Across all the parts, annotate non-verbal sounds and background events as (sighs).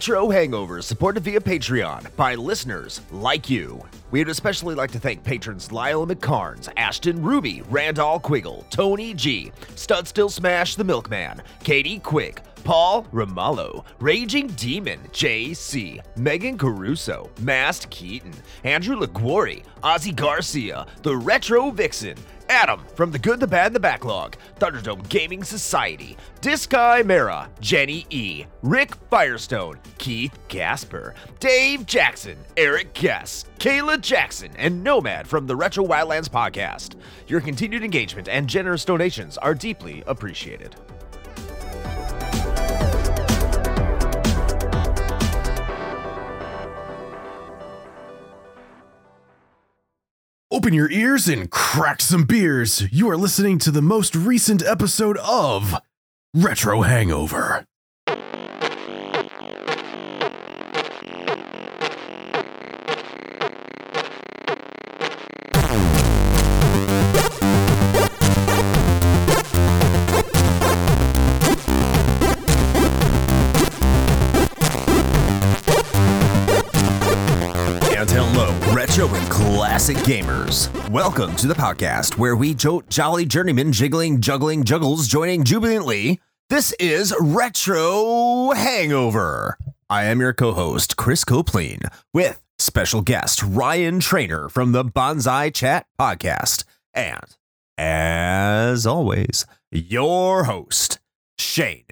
Retro Hangover, supported via Patreon by listeners like you. We'd especially like to thank patrons Lyle McCarnes, Ashton Ruby, Randall Quiggle, Tony G, Stud Still Smash the Milkman, Katie Quick, Paul Ramallo, Raging Demon, JC, Megan Caruso, Mast Keaton, Andrew LaGuori, Ozzy Garcia, The Retro Vixen, Adam from The Good, the Bad, and the Backlog, Thunderdome Gaming Society, Disky Mera, Jenny E, Rick Firestone, Keith Gasper, Dave Jackson, Eric Guess, Kayla Jackson, and Nomad from the Retro Wildlands podcast. Your continued engagement and generous donations are deeply appreciated. Open your ears and crack some beers. You are listening to the most recent episode of Retro Hangover. Welcome to the podcast where we jo- jolly journeymen jiggling, juggling, juggles, joining jubilantly. This is Retro Hangover. I am your co-host, Chris Copleen, with special guest Ryan Trainer from the Bonsai Chat podcast. And as always, your host, Shane.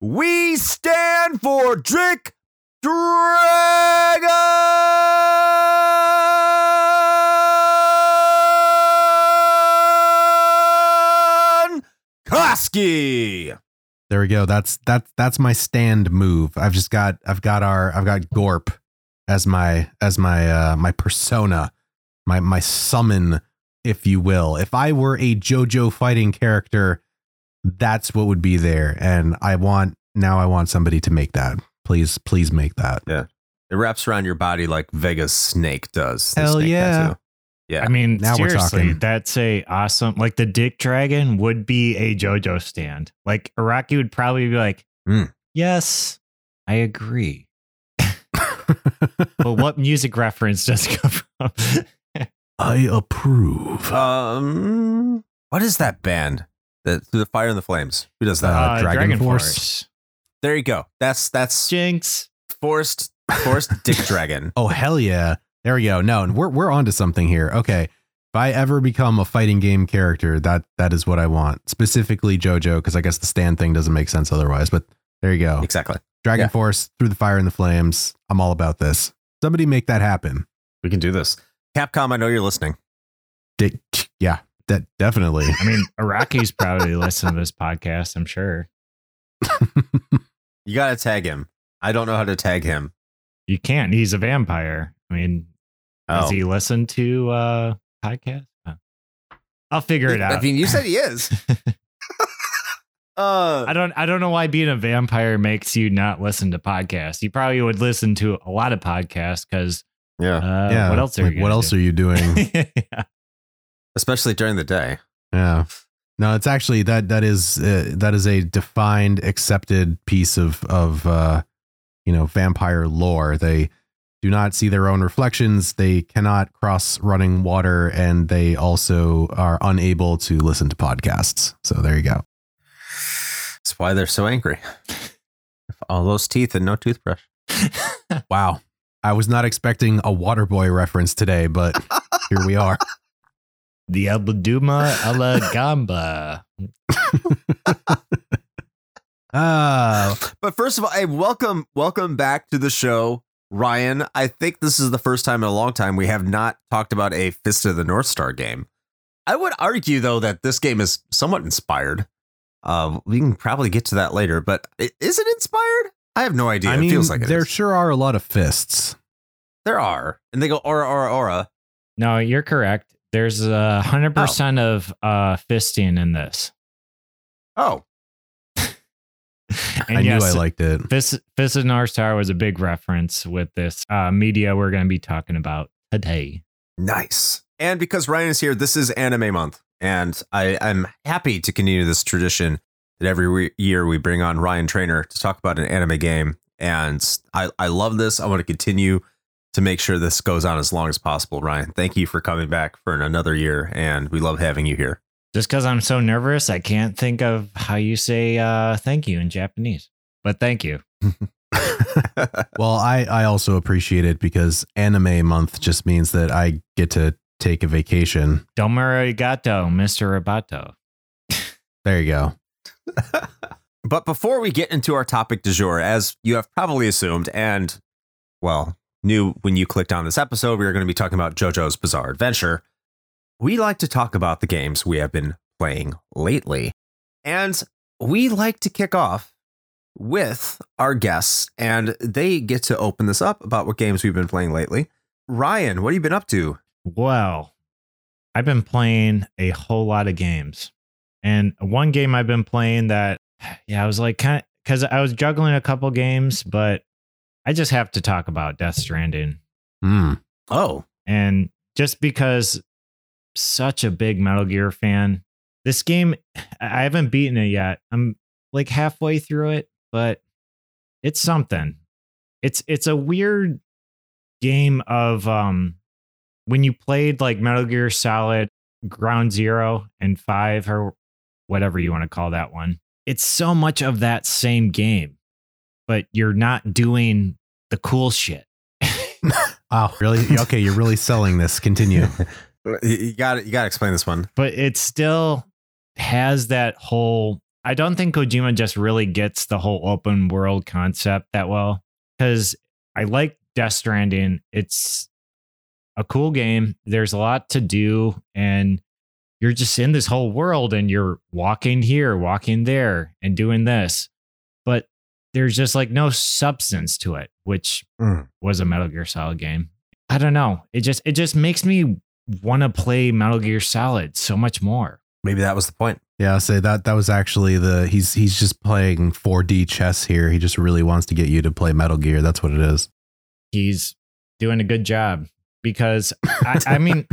We stand for Drink Dragon Koski. There we go. That's that's that's my stand move. I've just got I've got our I've got Gorp as my as my uh my persona, my my summon, if you will. If I were a JoJo fighting character, that's what would be there. And I want now I want somebody to make that. Please, please make that. Yeah. It wraps around your body like Vega's snake does. Hell snake yeah. tattoo. Yeah. I mean, Now we're seriously, talking. that's a awesome. Like the Dick Dragon would be a JoJo stand. Like Araki would probably be like, Hmm. "Yes, I agree." (laughs) but what music reference does it come from? (laughs) I approve. um, what is that band? The Through the Fire and the Flames. Who does that? Uh, Dragon Force. there you go. That's that's Jinx. forced forced Dick Dragon. (laughs) Oh hell yeah! There we go. No, we're we're onto something here. Okay, if I ever become a fighting game character, that that is what I want. Specifically JoJo, because I guess the stand thing doesn't make sense otherwise. But there you go. Exactly. Dragon Yeah. Force through the fire and the flames. I'm all about this. Somebody make that happen. We can do this. Capcom, I know you're listening. Dick, yeah, that definitely. I mean, Araki's probably listening to this podcast. I'm sure (laughs) You gotta tag him. I don't know how to tag him. you can't. He's a vampire. I mean, Oh. does he listen to uh podcasts? Uh, I'll figure it out. I mean, you said he (laughs) is. (laughs) uh, I don't I don't know why being a vampire makes you not listen to podcasts. You probably would listen to a lot of podcasts because yeah, uh, yeah. what else are like, you what else do? are you doing? (laughs) yeah. especially during the day. Yeah. No, it's actually that that is uh, that is a defined accepted piece of of uh you know vampire lore. They do not see their own reflections, they cannot cross running water and they also are unable to listen to podcasts. So there you go. That's why they're so angry. (laughs) All those teeth and no toothbrush. (laughs) Wow. I was not expecting a Waterboy reference today, but here we are. (laughs) The Albaduma Alagamba. Ah, But first of all, hey, welcome, welcome back to the show, Ryan. I think this is the first time in a long time we have not talked about a Fist of the North Star game. I would argue though that this game is somewhat inspired. Uh, we can probably get to that later, but is it inspired? I have no idea. I mean, it feels like it there is. sure are a lot of fists. There are, and they go aura, aura, aura. No, you're correct. There's a hundred percent of uh fisting in this. Oh, (laughs) And I yes, knew I liked it. Fist, Fist of North Star was a big reference with this uh, media we're going to be talking about today. Nice. And because Ryan is here, this is anime month. And I, I'm happy to continue this tradition that every we- year we bring on Ryan Trainer to talk about an anime game. And I, I love this. I want to continue to make sure this goes on as long as possible. Ryan, thank you for coming back for another year. And we love having you here. Just because I'm so nervous, I can't think of how you say uh, thank you in Japanese. But thank you. (laughs) well, I, I also appreciate it because anime month just means that I get to take a vacation. Domo arigato, Mr. Roboto. There you go. (laughs) but before we get into our topic du jour, as you have probably assumed, and well, knew when you clicked on this episode, we are going to be talking about JoJo's Bizarre Adventure. We like to talk about the games we have been playing lately. And we like to kick off with our guests, and they get to open this up about what games we've been playing lately. Ryan, what have you been up to? Well, I've been playing a whole lot of games. And one game I've been playing that, yeah, I was like, kind of, because I was juggling a couple games, but I just have to talk about Death Stranding. Mm. Oh. And just because such a big Metal Gear fan, this game, I haven't beaten it yet. I'm like halfway through it, but it's something. It's it's a weird game of um when you played like Metal Gear Solid Ground Zero and 5 or whatever you want to call that one. It's so much of that same game, but you're not doing the cool shit. (laughs) wow, really? Okay, you're really selling this. Continue. (laughs) you got You got to explain this one. But it still has that whole. I don't think Kojima just really gets the whole open world concept that well because I like Death Stranding. It's a cool game. There's a lot to do, and you're just in this whole world and you're walking here, walking there, and doing this. But there's just like no substance to it, which mm. was a Metal Gear Solid game. I don't know. It just it just makes me want to play Metal Gear Solid so much more. Maybe that was the point. Yeah, I'll say that that was actually the he's he's just playing 4D chess here. He just really wants to get you to play Metal Gear. That's what it is. He's doing a good job because (laughs) I, I mean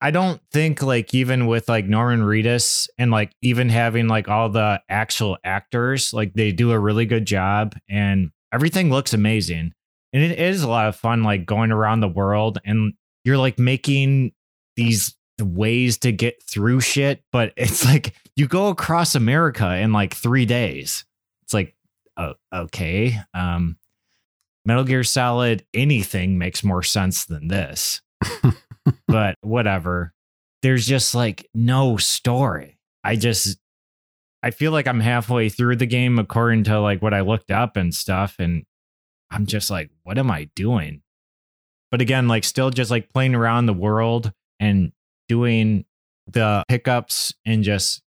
I don't think like even with like Norman Reedus and like even having like all the actual actors, like they do a really good job and everything looks amazing. And it is a lot of fun like going around the world and you're like making these ways to get through shit, but (laughs) it's like you go across America in like 3 days. It's like uh, okay, um Metal Gear Solid anything makes more sense than this. (laughs) but whatever. There's just like no story. I just I feel like I'm halfway through the game according to like what I looked up and stuff and I'm just like what am I doing? But again, like still just like playing around the world and doing the pickups and just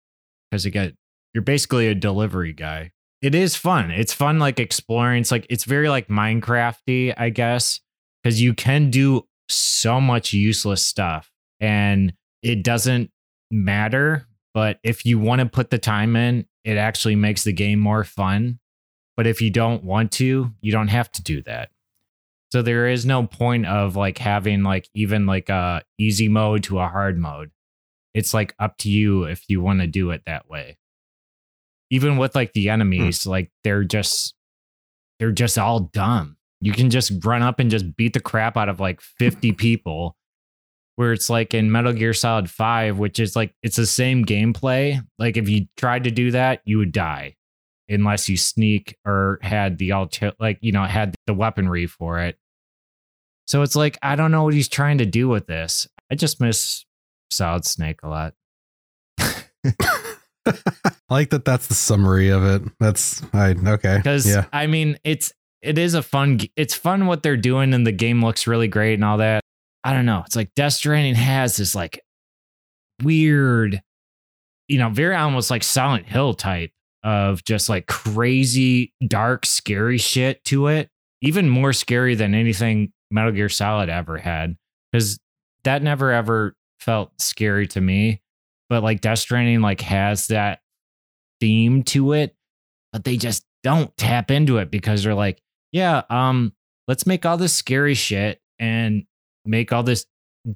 because again, you're basically a delivery guy. It is fun. It's fun like exploring. It's like it's very like Minecrafty, I guess, because you can do so much useless stuff and it doesn't matter. But if you want to put the time in, it actually makes the game more fun. But if you don't want to, you don't have to do that. So there is no point of like having like even like a easy mode to a hard mode. It's like up to you if you want to do it that way. Even with like the hmm. enemies, like they're just they're just all dumb you can just run up and just beat the crap out of like 50 (laughs) people where it's like in Metal Gear Solid 5 which is like it's the same gameplay like if you tried to do that you would die unless you sneak or had the alt like you know had the weaponry for it so it's like I don't know what he's trying to do with this I just miss Solid Snake a lot (laughs) I like that that's the summary of it. That's I okay. Because yeah. I mean it's it is a fun it's fun what they're doing and the game looks really great and all that. I don't know. It's like Death Stranding has this like weird, you know, very almost like Silent Hill type of just like crazy, dark, scary shit to it. Even more scary than anything Metal Gear Solid ever had. Because that never ever felt scary to me. But like Death Stranding like has that theme to it, but they just don't tap into it because they're like, yeah, um, let's make all this scary shit and make all this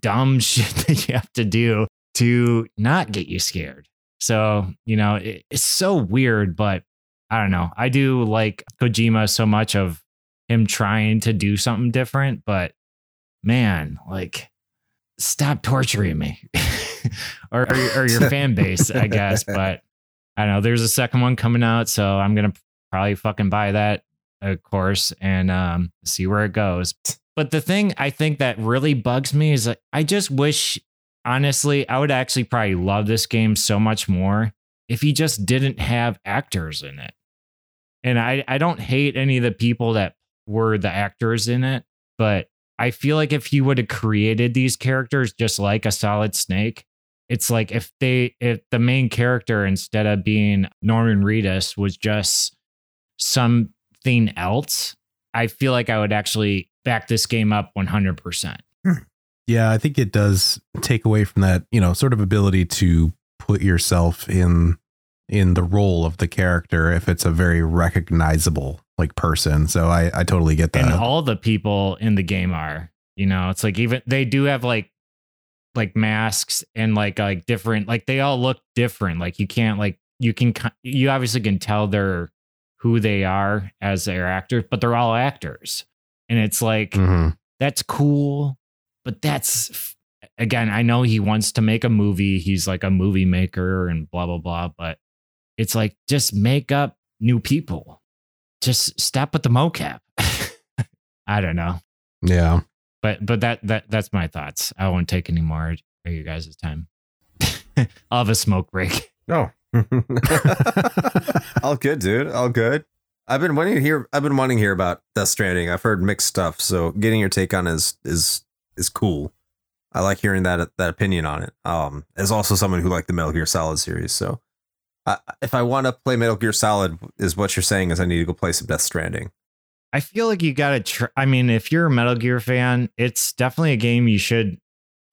dumb (laughs) shit that you have to do to not get you scared. So, you know, it, it's so weird, but I don't know. I do like Kojima so much of him trying to do something different, but man, like stop torturing me. (laughs) or, or, or your fan base, I guess. (laughs) But I don't know. There's a second one coming out, so I'm gonna probably fucking buy that, of course, and um, see where it goes. But the thing I think that really bugs me is like I just wish, honestly, I would actually probably love this game so much more if he just didn't have actors in it. And I, I don't hate any of the people that were the actors in it, but I feel like if he would have created these characters just like a solid snake, it's like if they if the main character instead of being Norman Reedus was just something else, I feel like I would actually back this game up 100%. Hmm. Yeah, I think it does take away from that, you know, sort of ability to put yourself in in the role of the character if it's a very recognizable like person. So I I totally get that. And all the people in the game are, you know, it's like even they do have like like masks and like like different like they all look different. Like you can't like you can you obviously can tell they're who they are as their actors, but they're all actors. And it's like mm-hmm. that's cool, but that's again, I know he wants to make a movie. He's like a movie maker and blah blah blah, but it's like just make up new people. Just stop with the mocap. (laughs) I don't know. Yeah. But but that that that's my thoughts. I won't take any more of you guys' time. (laughs) I'll have a smoke break. No. (laughs) All good, dude. All good. I've been wanting to hear I've been wanting to hear about Death Stranding. I've heard mixed stuff, so getting your take on it is is is cool. I like hearing that that opinion on it. Um, as also someone who liked the Metal Gear Solid series, so uh, if I want to play Metal Gear Solid, is what you're saying is I need to go play some Death Stranding. I feel like you got to. Tr- I mean, if you're a Metal Gear fan, it's definitely a game you should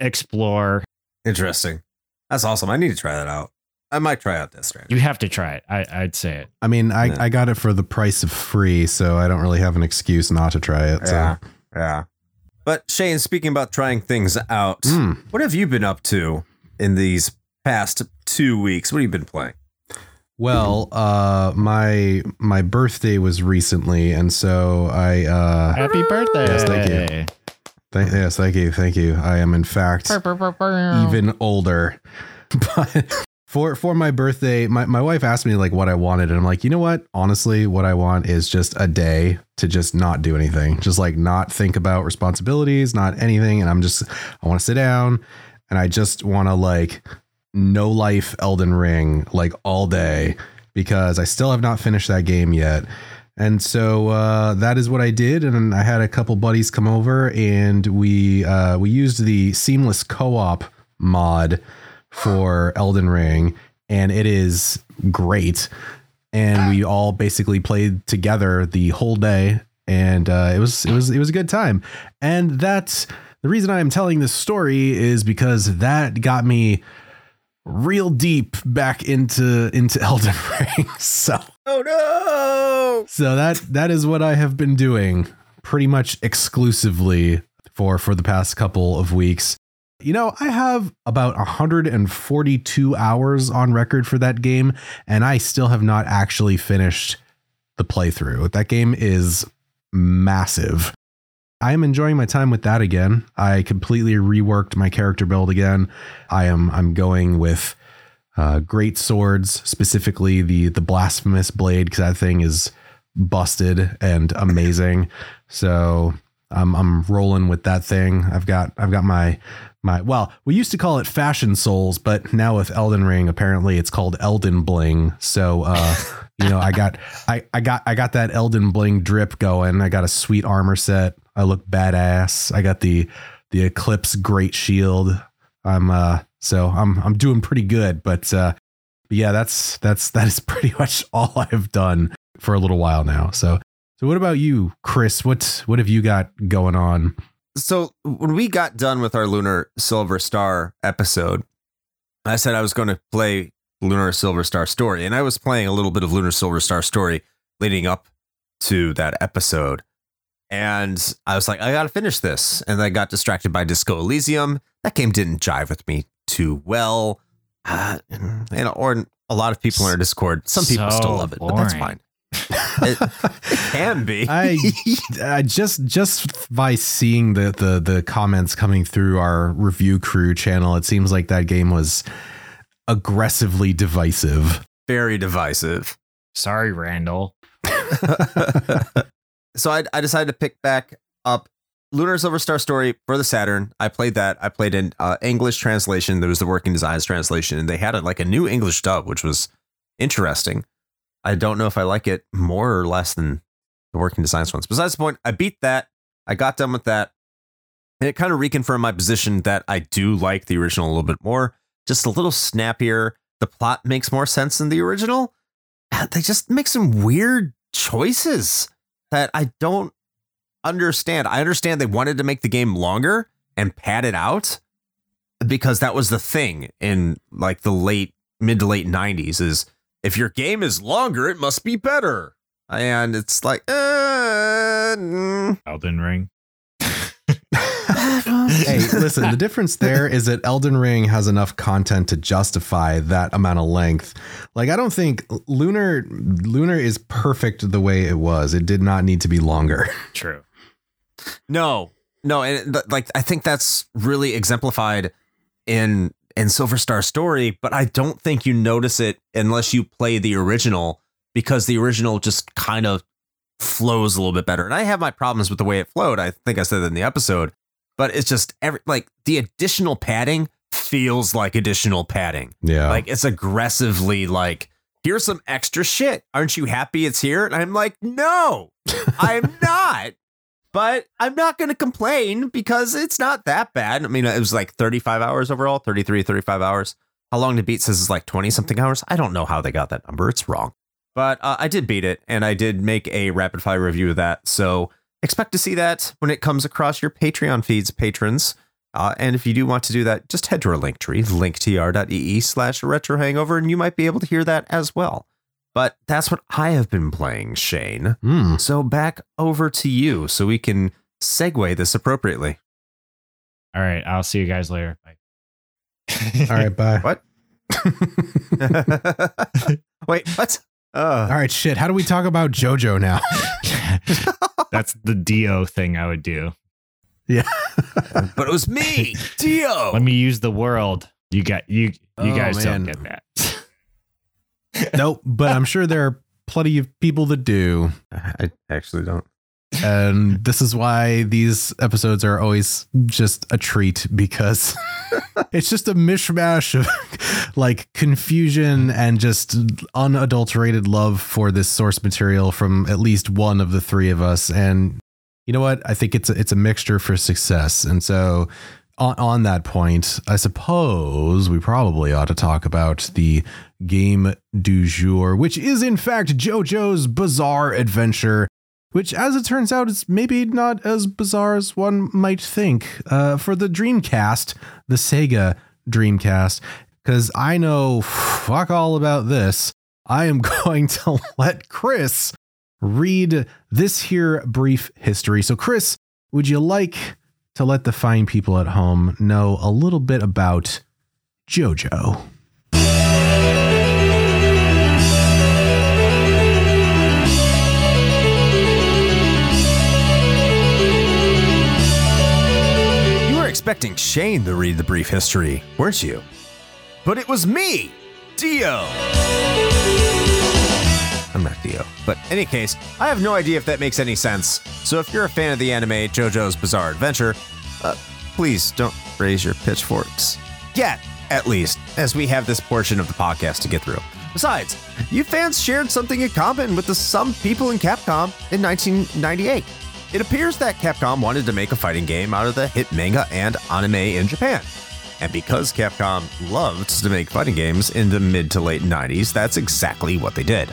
explore. Interesting. That's awesome. I need to try that out. I might try out Death Stranding. You have to try it. I, would say it. I mean, I, yeah. I got it for the price of free, so I don't really have an excuse not to try it. Yeah. So. Yeah. But Shane, speaking about trying things out, mm. what have you been up to in these past two weeks? What have you been playing? Well, uh, my my birthday was recently, and so I uh, happy birthday! Yes, thank you. Th- yes, thank you, thank you. I am in fact even older, (laughs) but for for my birthday, my, my wife asked me like what I wanted, and I'm like, you know what? Honestly, what I want is just a day to just not do anything, just like not think about responsibilities, not anything, and I'm just I want to sit down, and I just want to like no life Elden Ring like all day because I still have not finished that game yet. And so uh, that is what I did, and I had a couple buddies come over, and we uh, we used the seamless co-op mod for Elden Ring, and it is great. And we all basically played together the whole day, and uh, it was it was it was a good time. And that's the reason I am telling this story is because that got me real deep back into into Elden (laughs) Ring. So oh no. So that that is what I have been doing pretty much exclusively for for the past couple of weeks. You know, I have about 142 hours on record for that game and I still have not actually finished the playthrough. That game is massive. I am enjoying my time with that again. I completely reworked my character build again. I am I'm going with uh, great swords, specifically the the blasphemous blade, because that thing is busted and amazing. So I'm I'm rolling with that thing. I've got I've got my my well, we used to call it fashion souls, but now with Elden Ring, apparently it's called Elden Bling. So uh (laughs) you know, I got I, I got I got that Elden Bling drip going. I got a sweet armor set. I look badass. I got the the Eclipse Great Shield. I'm uh so I'm I'm doing pretty good, but uh but yeah, that's that's that is (laughs) pretty much all I've done for a little while now. So so what about you, Chris? What what have you got going on? So when we got done with our Lunar Silver Star episode, I said I was going to play Lunar Silver Star Story, and I was playing a little bit of Lunar Silver Star Story leading up to that episode. And I was like, I gotta finish this. And I got distracted by Disco Elysium. That game didn't jive with me too well. Uh, and or a lot of people in our Discord, some people So still love it, but that's fine. it, it can be. (laughs) I, I just just by seeing the, the the comments coming through our review crew channel, it seems like that game was aggressively divisive. Very divisive. Sorry, Randall. (laughs) (laughs) so I, I decided to pick back up Lunar Silver Star Story for the Saturn. I played that. I played in uh, English translation. There was the Working Designs translation, and they had a, like a new English dub, which was interesting. I don't know if I like it more or less than the Working Designs ones. Besides the point, I beat that. I got done with that, and it kind of reconfirmed my position that I do like the original a little bit more. Just a little snappier. The plot makes more sense than the original. They just make some weird choices that I don't understand. I understand they wanted to make the game longer and pad it out because that was the thing in like the late mid to late 90s is if your game is longer it must be better. And it's like uh, mm. Elden Ring. Hey, listen, the difference there is that Elden Ring has enough content to justify that amount of length. Like I don't think Lunar Lunar is perfect the way it was. It did not need to be longer. (laughs) True. No. No, and th- like I think that's really exemplified in in Silver Star Story, but I don't think you notice it unless you play the original because the original just kind of flows a little bit better. And I have my problems with the way it flowed. I think I said that in the episode, but it's just every like the additional padding feels like additional padding. Yeah. Like it's aggressively like here's some extra shit. Aren't you happy it's here? And I'm like, "No. (laughs) I'm not." But I'm not going to complain because it's not that bad. I mean, it was like 35 hours overall, 33, 35 hours. How long to beat says is like 20 something hours. I don't know how they got that number. It's wrong. But uh, I did beat it and I did make a rapid fire review of that. So expect to see that when it comes across your Patreon feeds, patrons. Uh, and if you do want to do that, just head to our link tree, linktr.ee slash retro hangover, and you might be able to hear that as well. But that's what I have been playing, Shane. Hmm. So back over to you so we can segue this appropriately. All right. I'll see you guys later. Bye. All right, bye. What? (laughs) Wait, what? Uh, All right, shit. How do we talk about JoJo now? (laughs) (laughs) That's the Dio thing I would do. Yeah, (laughs) but it was me, Dio. Let me use the world. You got you. You Oh, guys man. don't get that. nope, but I'm sure there are plenty of people that do. I actually don't. And this is why these episodes are always just a treat because (laughs) it's just a mishmash of (laughs) like confusion and just unadulterated love for this source material from at least one of the three of us. And you know what? I think it's a, it's a mixture for success. And so on, on that point, I suppose we probably ought to talk about the game du jour, which is in fact JoJo's Bizarre Adventure which, as it turns out, is maybe not as bizarre as one might think. Uh, for the Dreamcast, the Sega Dreamcast, because I know fuck all about this, I am (laughs) going to let Chris read this here brief history. So, Chris, would you like to let the fine people at home know a little bit about JoJo? Expecting Shane to read the brief history, weren't you? But it was me, Dio. I'm not Dio. But in any case, I have no idea if that makes any sense. So if you're a fan of the anime JoJo's Bizarre Adventure, uh, please don't raise your pitchforks. Yet, at least, as we have this portion of the podcast to get through. Besides, you fans shared something in common with the some people in Capcom in 1998. It appears that Capcom wanted to make a fighting game out of the hit manga and anime in Japan. And because Capcom loved to make fighting games in the mid to late 90s, that's exactly what they did.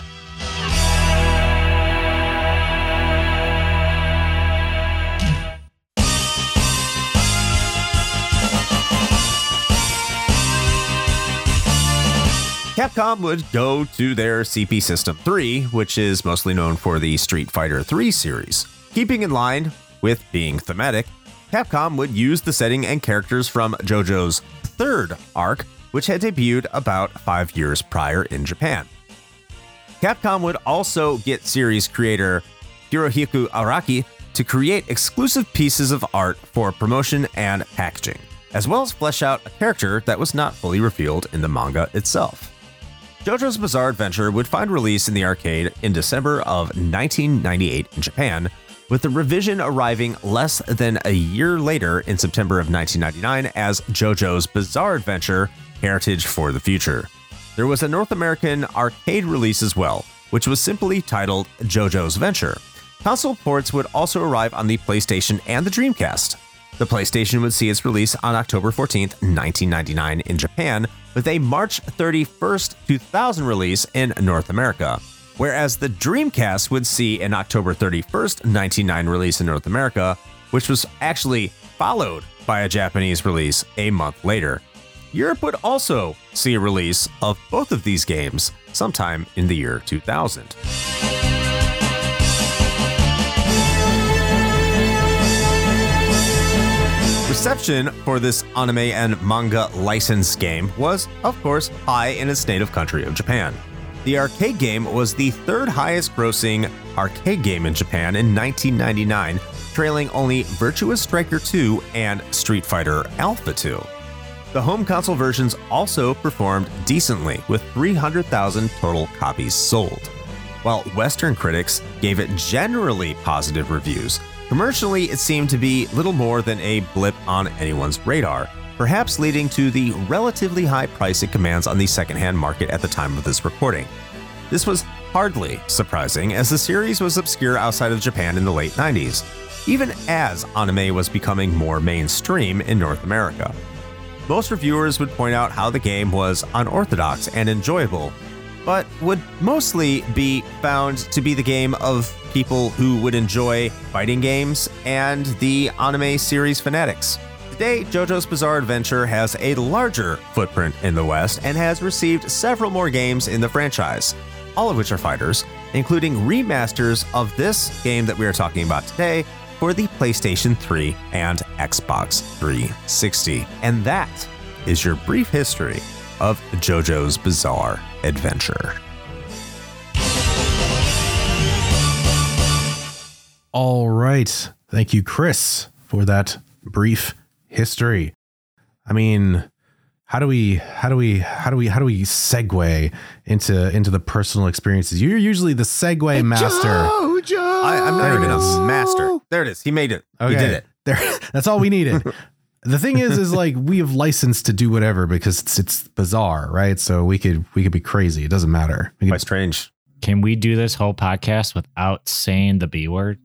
Capcom would go to their CP System 3, which is mostly known for the Street Fighter 3 series. Keeping in line with being thematic, Capcom would use the setting and characters from JoJo's third arc, which had debuted about five years prior in Japan. Capcom would also get series creator Hirohiko Araki to create exclusive pieces of art for promotion and packaging, as well as flesh out a character that was not fully revealed in the manga itself. JoJo's Bizarre Adventure would find release in the arcade in December of 1998 in Japan, with the revision arriving less than a year later in September of 1999 as JoJo's Bizarre Adventure Heritage for the Future. There was a North American arcade release as well, which was simply titled JoJo's Venture. Console ports would also arrive on the PlayStation and the Dreamcast. The PlayStation would see its release on October 14th, 1999 in Japan, with a March 31st, 2000 release in North America. Whereas the Dreamcast would see an October 31st, 1999 release in North America, which was actually followed by a Japanese release a month later. Europe would also see a release of both of these games sometime in the year 2000. Reception for this anime and manga license game was, of course, high in its native country of Japan. The arcade game was the third highest grossing arcade game in Japan in 1999, trailing only Virtua Striker 2 and Street Fighter Alpha 2. The home console versions also performed decently, with 300,000 total copies sold. While Western critics gave it generally positive reviews, commercially it seemed to be little more than a blip on anyone's radar, perhaps leading to the relatively high price it commands on the secondhand market at the time of this recording. This was hardly surprising, as the series was obscure outside of Japan in the late 90s, even as anime was becoming more mainstream in North America. Most reviewers would point out how the game was unorthodox and enjoyable, but would mostly be found to be the game of people who would enjoy fighting games and the anime series fanatics. Today, JoJo's Bizarre Adventure has a larger footprint in the West and has received several more games in the franchise, all of which are fighters, including remasters of this game that we are talking about today for the PlayStation 3 and Xbox 360. And that is your brief history of JoJo's Bizarre Adventure. All right. Thank you, Chris, for that brief history. I mean, how do we how do we how do we how do we segue into into the personal experiences? You're usually the segue master. I, am not There even it is. a master. There it is. He made it. He did it. There, that's all we needed. the thing is, is like we have license to do whatever because it's it's bizarre, right? So we could we could be crazy. It doesn't matter. We Quite strange. Can we do this whole podcast without saying the B word?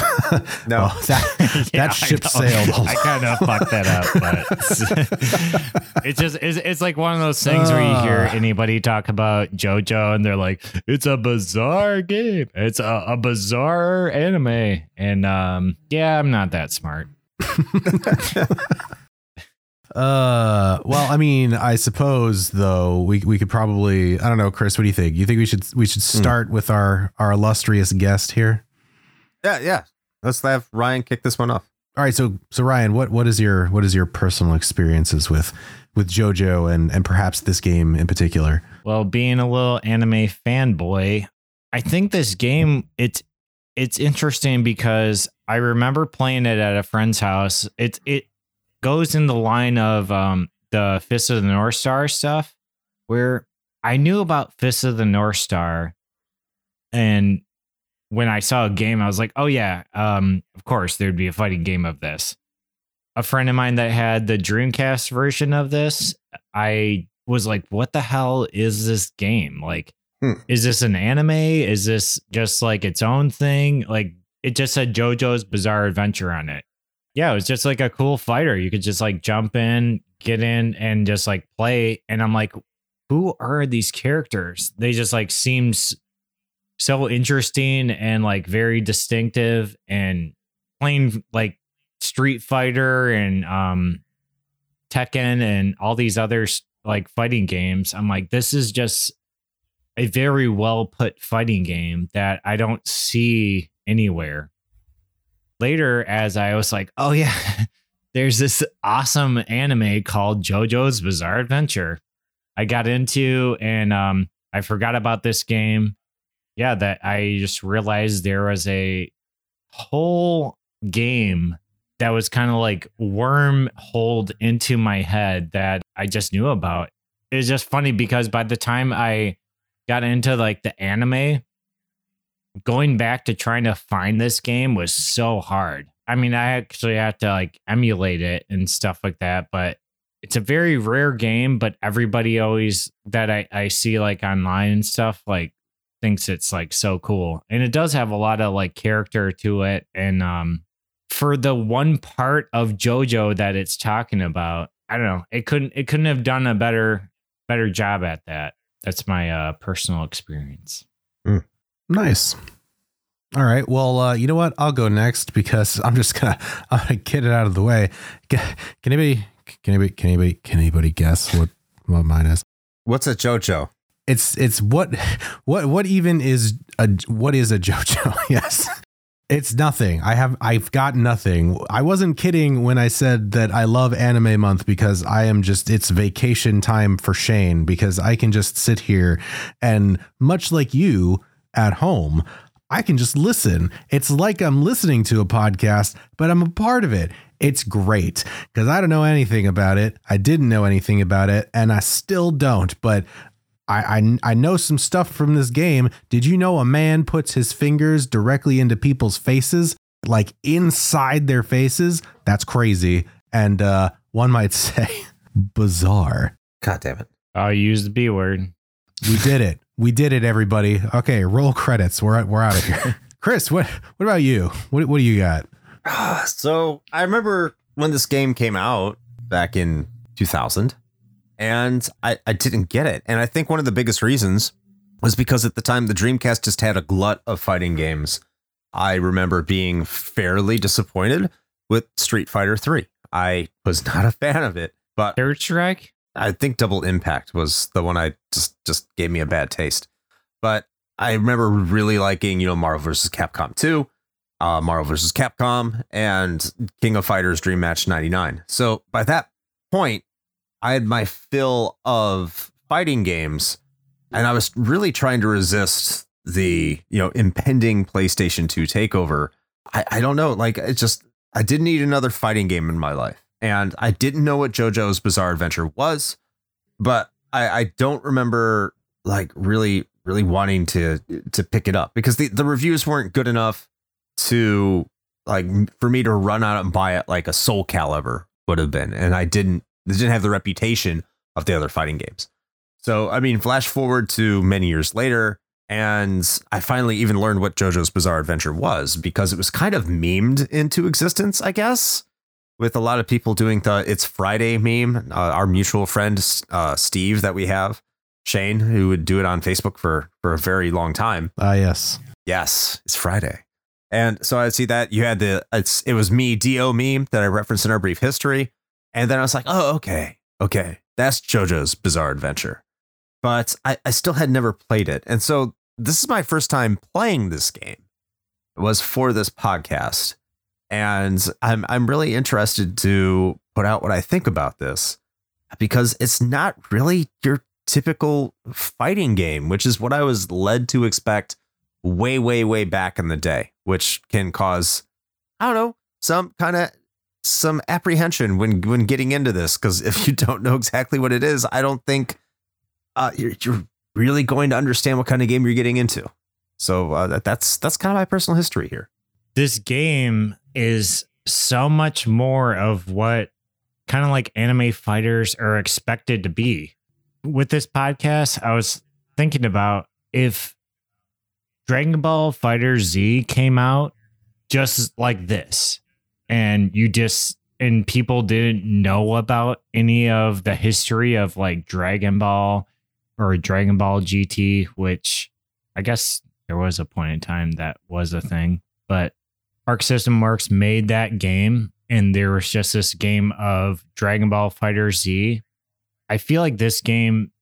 (laughs) No. well, that (laughs) Yeah, that ship know. sailed. (laughs) I kind of fucked that up, but it's just it's, it's like one of those things where you hear Ah. anybody talk about JoJo and they're like, it's a bizarre game. It's a, a bizarre anime. And um, yeah, I'm not that smart. Uh, well, I mean, I suppose though we we could probably I don't know, Chris. What do you think? You think we should we should start with our our illustrious guest here? yeah, yeah. Let's have Ryan kick this one off. All right, so so Ryan, what what is your what is your personal experiences with with JoJo and and perhaps this game in particular? Well, being a little anime fanboy, I think this game it's it's interesting because I remember playing it at a friend's house. It it goes in the line of um the Fist of the North Star stuff, where I knew about Fist of the North Star, and when I saw a game, I was like, oh yeah, um, of course there'd be a fighting game of this. A friend of mine that had the Dreamcast version of this, I was like, what the hell is this game? Like, Hmm. is this an anime? Is this just like its own thing? Like, it just said JoJo's Bizarre Adventure on it. Yeah, it was just like a cool fighter. You could just like jump in, get in, and just like play. And I'm like, who are these characters? They just like seems so interesting and like very distinctive and playing like Street Fighter and um Tekken and all these other like fighting games. I'm like, this is just a very well put fighting game that I don't see anywhere. Later, as I was like, oh yeah, (laughs) there's this awesome anime called JoJo's Bizarre Adventure. I got into and um I forgot about this game yeah, that I just realized there was a whole game that was kind of like wormholed into my head that I just knew about. It's just funny because by the time I got into like the anime, going back to trying to find this game was so hard. I mean, I actually had to like emulate it and stuff like that, but it's a very rare game, but everybody always that I, I see like online and stuff like thinks it's like so cool. And it does have a lot of like character to it. And um for the one part of JoJo that it's talking about, I don't know, it couldn't it couldn't have done a better better job at that. That's my uh personal experience. Nice. All right. Well, uh, you know what? I'll go next because I'm just gonna, (laughs) I'm gonna get it out of the way. Can anybody? Can anybody? Can anybody? Can anybody guess what what mine is? What's a JoJo? It's it's what what what even is a what is a JoJo? (laughs) yes. It's nothing. I have I've got nothing. I wasn't kidding when I said that I love anime month because I am just it's vacation time for Shane because I can just sit here and much like you at home, I can just listen. It's like I'm listening to a podcast, but I'm a part of it. It's great because I don't know anything about it. I didn't know anything about it, and I still don't. But I, I I know some stuff from this game. Did you know a man puts his fingers directly into people's faces, like inside their faces? That's crazy, and uh, one might (laughs) say bizarre. God damn it. I'll use the B word. We did it. We did it, everybody. Okay, roll credits. We're we're out of here. (laughs) Chris, what what about you? What what do you got? (sighs) so I remember when this game came out back in 2000, and I, I didn't get it. And I think one of the biggest reasons was because at the time the Dreamcast just had a glut of fighting games. I remember being fairly disappointed with Street Fighter 3. I was (laughs) not a fan of it, but Third Strike? I think Double Impact was the one I just just gave me a bad taste. But I remember really liking, you know, Marvel vs. Capcom 2, uh, Marvel vs. Capcom, and King of Fighters Dream Match 99. So by that point, I had my fill of fighting games, and I was really trying to resist the, you know, impending PlayStation 2 takeover. I, I don't know, like it just I didn't need another fighting game in my life. And I didn't know what JoJo's Bizarre Adventure was, but I, I don't remember like really, really wanting to to pick it up because the, the reviews weren't good enough to like for me to run out and buy it like a SoulCalibur would have been. And I didn't they didn't have the reputation of the other fighting games. So I mean, flash forward to many years later, and I finally even learned what JoJo's Bizarre Adventure was because it was kind of memed into existence, I guess, with a lot of people doing the "It's Friday" meme. Uh, our mutual friend uh, Steve that we have, Shane, who would do it on Facebook for for a very long time. Ah, yes. Yes, it's Friday. And so I see that you had the it's it was me Dio meme that I referenced in our brief history, and then I was like, oh okay, okay, that's JoJo's Bizarre Adventure, but I, I still had never played it, and so this is my first time playing this game. It was for this podcast, and I'm I'm really interested to put out what I think about this because it's not really your typical fighting game, which is what I was led to expect way, way, way back in the day, which can cause, I don't know, some kind of some apprehension when when getting into this. Because if you don't know exactly what it is, I don't think uh, you're, you're really going to understand what kind of game you're getting into. So uh, that, that's that's kind of my personal history here. This game is so much more of what kind of like anime fighters are expected to be. With this podcast, I was thinking about if Dragon Ball FighterZ came out just like this, and you just and people didn't know about any of the history of like Dragon Ball or Dragon Ball GT, which I guess there was a point in time that was a thing, but Arc System Works made that game, and there was just this game of Dragon Ball FighterZ. I feel like this game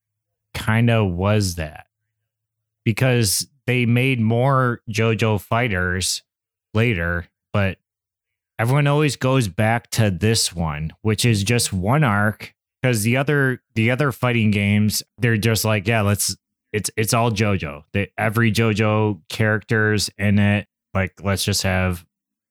kind of was that because they made more JoJo fighters later, but everyone always goes back to this one, which is just one arc because the other the other fighting games they're just like yeah let's it's it's all JoJo. The, every JoJo characters in it. Like let's just have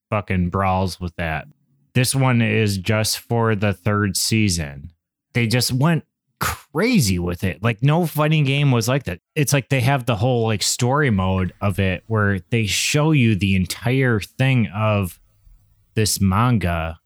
fucking brawls with that. This one is just for the third season. They just went crazy with it. Like no fighting game was like that. It's like they have the whole like story mode of it where they show you the entire thing of this manga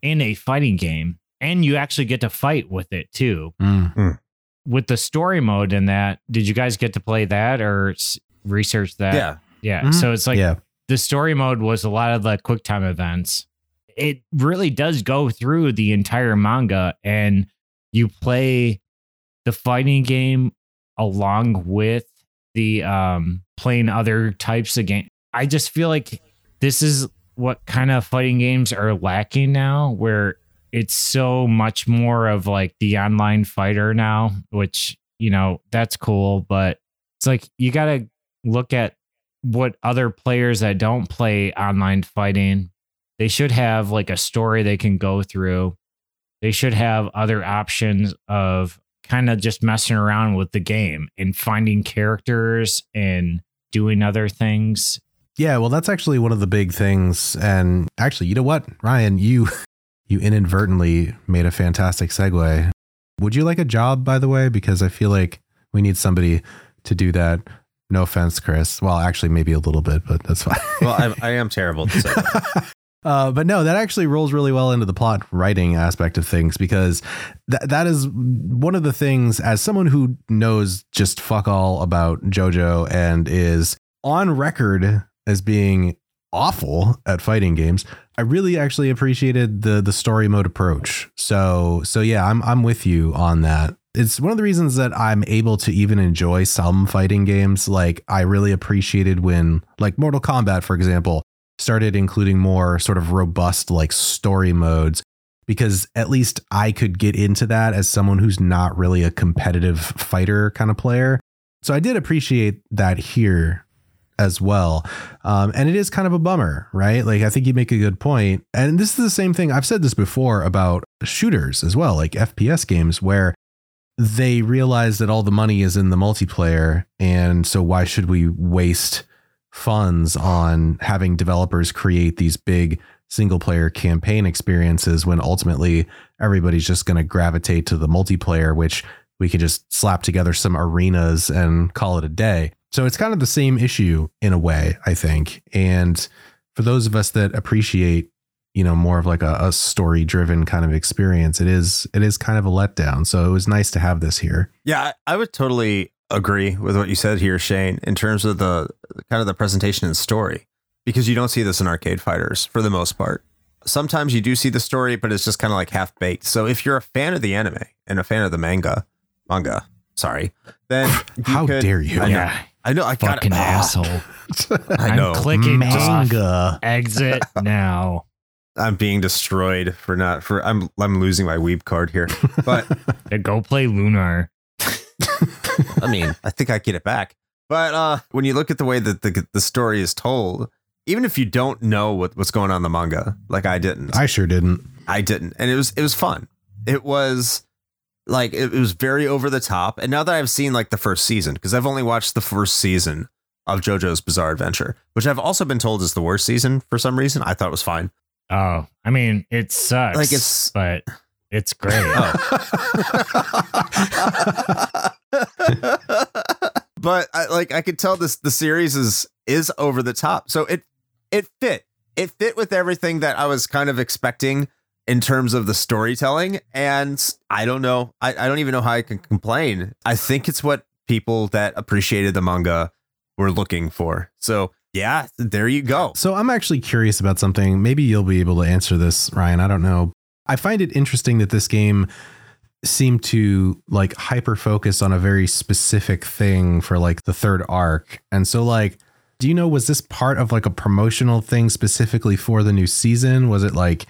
in a fighting game and you actually get to fight with it too. Mm. With the story mode in that, did you guys get to play that or research that? yeah. Yeah. Mhm. So it's like yeah. the story mode was a lot of the quick time events. It really does go through the entire manga and you play the fighting game along with the um playing other types of game. I just feel like this is what kind of fighting games are lacking now where it's so much more of like the online fighter now, which, you know, that's cool, but it's like you got to look at what other players that don't play online fighting they should have like a story they can go through. They should have other options of kind of just messing around with the game and finding characters and doing other things Yeah, well, that's actually one of the big things. And actually, you know what, Ryan, you (laughs) you inadvertently made a fantastic segue. Would you like a job, by the way? Because I feel like we need somebody to do that. No offense, Chris. Well, actually, maybe a little bit, but that's fine. Well, I, (laughs) I am terrible. To say. (laughs) Uh, but no, that actually rolls really well into the plot writing aspect of things because that that is one of the things as someone who knows just fuck all about JoJo and is on record as being awful at fighting games. I really actually appreciated the the story mode approach. So so yeah, I'm I'm with you on that. It's one of the reasons that I'm able to even enjoy some fighting games. Like I really appreciated when like Mortal Kombat, for example, started including more sort of robust like story modes because at least I could get into that as someone who's not really a competitive fighter kind of player. So I did appreciate that here as well. Um, and it is kind of a bummer, right? Like, I think you make a good point. And this is the same thing. I've said this before about shooters as well, like FPS games, where they realize that all the money is in the multiplayer. And so why should we waste funds on having developers create these big single player campaign experiences when ultimately everybody's just going to gravitate to the multiplayer, which we could just slap together some arenas and call it a day. So it's kind of the same issue in a way, I think. And for those of us that appreciate, you know, more of like a, a story driven kind of experience, it is it is kind of a letdown. So it was nice to have this here. Yeah, I I would totally agree with what you said here, Shane, in terms of the kind of the presentation and story, because you don't see this in arcade fighters for the most part. Sometimes you do see the story, but it's just kind of like half baked. So if you're a fan of the anime and a fan of the manga, manga, sorry, then (sighs) you How could- dare you. I know. yeah I know. I got fucking ah, asshole (laughs) I I'm know. clicking off. Manga. exit now I'm being destroyed for not for. I'm I'm losing my weeb card here, but (laughs) go play lunar (laughs) I mean, I think I get it back. But uh, when you look at the way that the the story is told, even if you don't know what, what's going on in the manga, like I didn't, I, I sure didn't. I didn't, and it was it was fun. It was like it, it was very over the top. And now that I've seen like the first season, because I've only watched the first season of JoJo's Bizarre Adventure, which I've also been told is the worst season for some reason. I thought it was fine. oh i mean it sucks Like it's but it's great oh. (laughs) (laughs) but I, like I could tell this the series is is over the top. So it it fit. It fit with everything that I was kind of expecting in terms of the storytelling. And I don't know. I, I don't even know how I can complain. I think it's what people that appreciated the manga were looking for. So yeah, there you go. So I'm actually curious about something. Maybe you'll be able to answer this, Ryan. I don't know. I find it interesting that this game seemed to like hyper focus on a very specific thing for like the third arc. And so like do you know was this part of like a promotional thing specifically for the new season? Was it like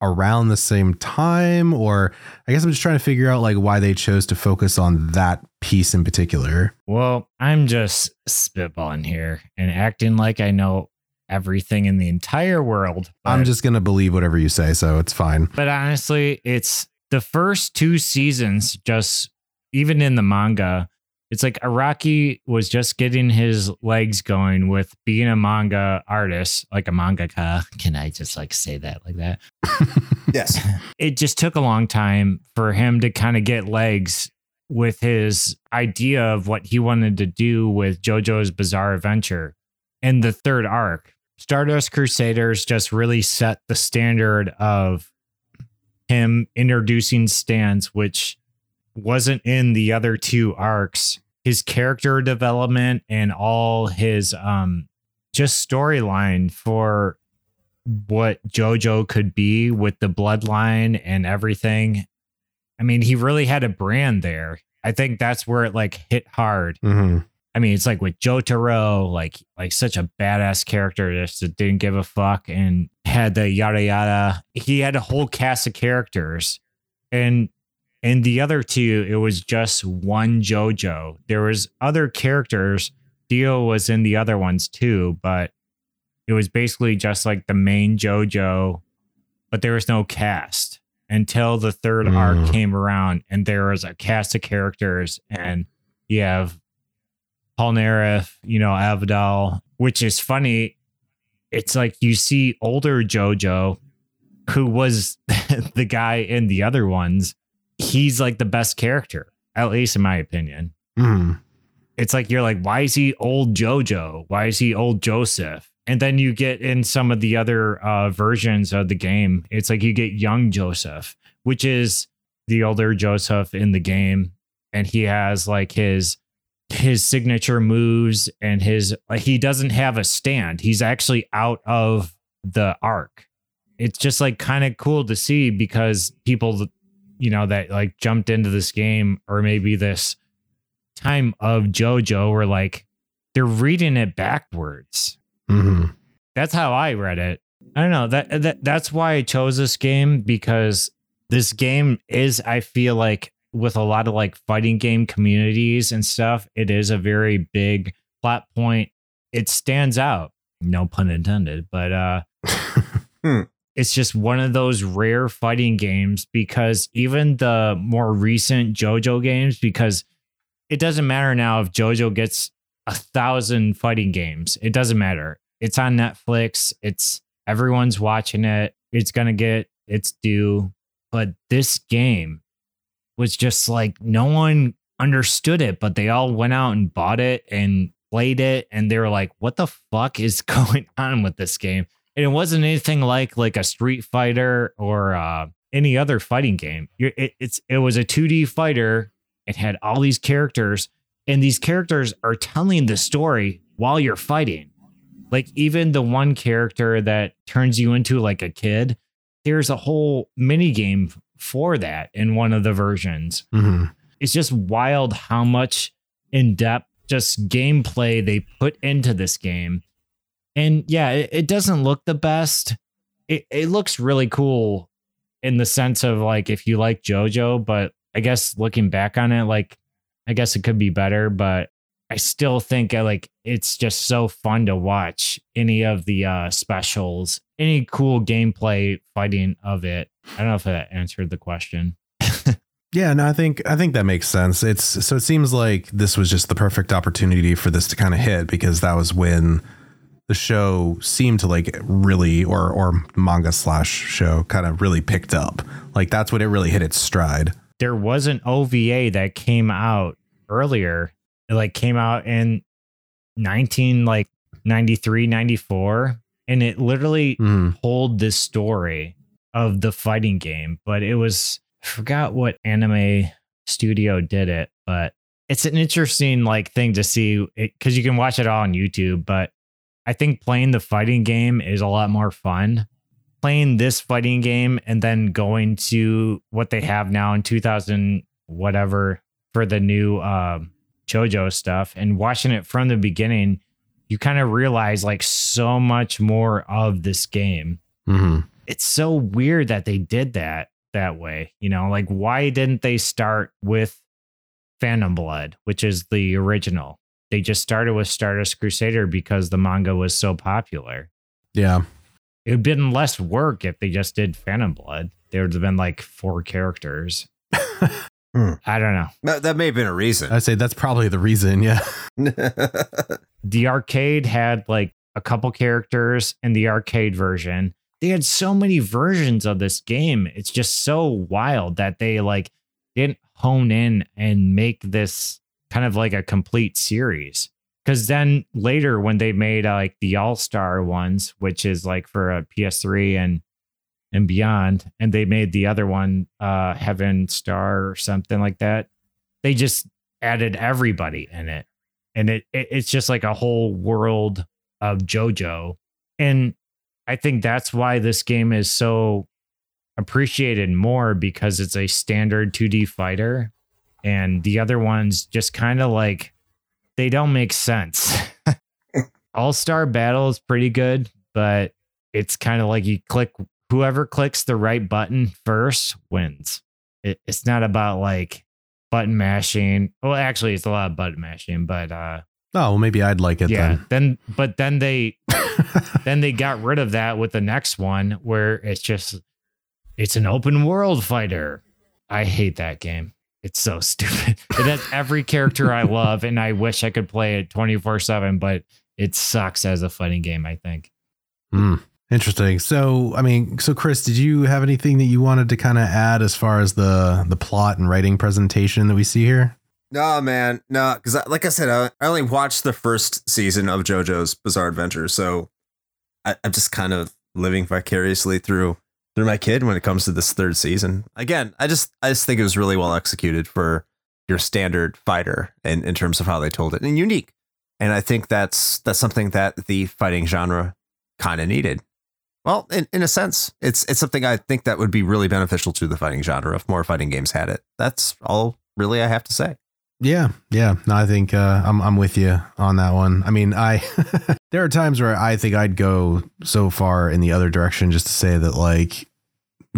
around the same time or I guess I'm just trying to figure out like why they chose to focus on that piece in particular. well i'm just spitballing here and acting like i know everything in the entire world I'm just to believe whatever you say, so it's fine. But honestly, it's the first two seasons, just even in the manga, It's like Araki was just getting his legs going with being a manga artist, like a mangaka. Can I just like say that like that? (laughs) Yes. (laughs) It just took a long time for him to kind of get legs with his idea of what he wanted to do with JoJo's Bizarre Adventure and the third arc. Stardust Crusaders just really set the standard of him introducing stands, which wasn't in the other two arcs. His character development and all his um just storyline for what JoJo could be with the bloodline and everything. I mean, he really had a brand there. I think that's where it like hit hard. Mhm. I mean, it's like with Jotaro, like like such a badass character just that didn't give a fuck and had the yada yada. He had a whole cast of characters, and in the other two, it was just one JoJo. There was other characters. Dio was in the other ones too, but it was basically just like the main JoJo, but there was no cast until the third arc Mm. came around, and there was a cast of characters, and you have Paul Polnareff, you know, Avdol, which is funny. It's like you see older JoJo, who was (laughs) the guy in the other ones. He's like the best character, at least in my opinion. Mhm. It's like you're like, why is he old JoJo? Why is he old Joseph? And then you get in some of the other uh, versions of the game. It's like you get young Joseph, which is the older Joseph in the game, and he has like his his signature moves and his like he doesn't have a stand. He's actually out of the arc. It's just like kind of cool to see because people you know that like jumped into this game or maybe this time of JoJo were like they're reading it backwards. Mhm. That's how I read it. I don't know. That, that that's why I chose this game because this game is I feel like with a lot of like fighting game communities and stuff, it is a very big plot point. It stands out. No pun intended, but uh (laughs) Hmm. It's just one of those rare fighting games because even the more recent JoJo games, because it doesn't matter now if JoJo gets a thousand fighting games. It doesn't matter. It's on Netflix. It's everyone's watching it. It's gonna get its due. But this game was just like no one understood it, but they all went out and bought it and played it, and they were like, "What the fuck is (laughs) going on with this game?" And it wasn't anything like like a Street Fighter or uh, any other fighting game. You're, it, it's it was a 2D fighter. It had all these characters, and these characters are telling the story while you're fighting. Like even the one character that turns you into like a kid, there's a whole mini game for that in one of the versions. Mhm. It's just wild how much in depth just gameplay they put into this game. And yeah, it, it doesn't look the best. It it looks really cool in the sense of like if you like JoJo, but I guess looking back on it, like I guess it could be better, but I still think uh, like it's just so fun to watch any of the uh specials, any cool gameplay fighting of it. I don't know if that answered the question. (laughs) Yeah, no, I think I think that makes sense. It's so it seems like this was just the perfect opportunity for this to kind of hit because that was when the show seemed to like really or or manga slash show kind of really picked up. Like that's when it really hit its stride. there was an OVA that came out earlier. It like came out in 19 like 93, 94 and it literally Mhm. told this story of the fighting game, but it was I forgot what anime studio did it, but it's an interesting like thing to see because you can watch it all on YouTube. But I think playing the fighting game is a lot more fun. Playing this fighting game and then going to what they have now in 2000 whatever for the new um, JoJo stuff and watching it from the beginning, you kind of realize like so much more of this game Mhm. it's so weird that they did that that way. You know, like why didn't they start with Phantom Blood, which is the original? They just started with Stardust Crusader because the manga was so popular. Yeah. It would have been less work if they just did Phantom Blood. There would have been like four characters. (laughs) Hmm. I don't know. That, that may have been a reason. I'd say that's probably the reason. Yeah. (laughs) The arcade had like a couple characters in the arcade version. They had so many versions of this game. It's just so wild that they like didn't hone in and make this kind of like a complete series. Because then later, when they made uh, like the All Star ones, which is like for a PS3 and and beyond, and they made the other one, uh, Heaven Star or something like that, they just added everybody in it, and it, it it's just like a whole world of JoJo, and I think that's why this game is so appreciated more because it's a standard 2D fighter, and the other ones just kind of like they don't make sense. (laughs) All Star Battle is pretty good, but it's kind of like you click whoever clicks the right button first wins. It, it's not about like button mashing. Well, actually, it's a lot of button mashing, but uh, Oh, well, maybe I'd like it yeah. then. Then, but then they (laughs) then they got rid of that with the next one where it's just it's an open world fighter. I hate that game. It's so (laughs) stupid. It has every character I love, and I wish I could play it 24 7, but it sucks as a fighting game, I think. Hmm. Interesting. So, I mean, so Chris, did you have anything that you wanted to kind of add as far as the the plot and writing presentation that we see here? no, man. No, because like I said, I, I only watched the first season of JoJo's Bizarre Adventure. So I, I'm just kind of living vicariously through through my kid when it comes to this third season. Again, I just I just think it was really well executed for your standard fighter in, in terms of how they told it and unique. And I think that's that's something that the fighting genre kind of needed. Well, in, in a sense, it's it's something I think that would be really beneficial to the fighting genre if more fighting games had it. That's all really I have to say. Yeah, yeah. No, I think uh, I'm I'm with you on that one. I mean, I (laughs) there are times where I think I'd go so far in the other direction just to say that like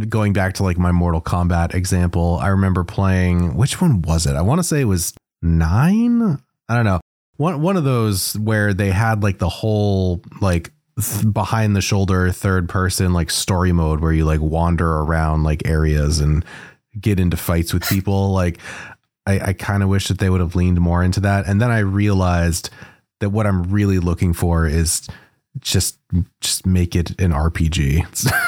going back to like my Mortal Kombat example, I remember playing which one was it? I want to say it was 9. I don't know. One one of those where they had like the whole like th- behind the shoulder third person like story mode where you like wander around like areas and get into fights with people (laughs) like I, I kind of wish that they would have leaned more into that. And then I realized that what I'm really looking for is just just make it an RPG.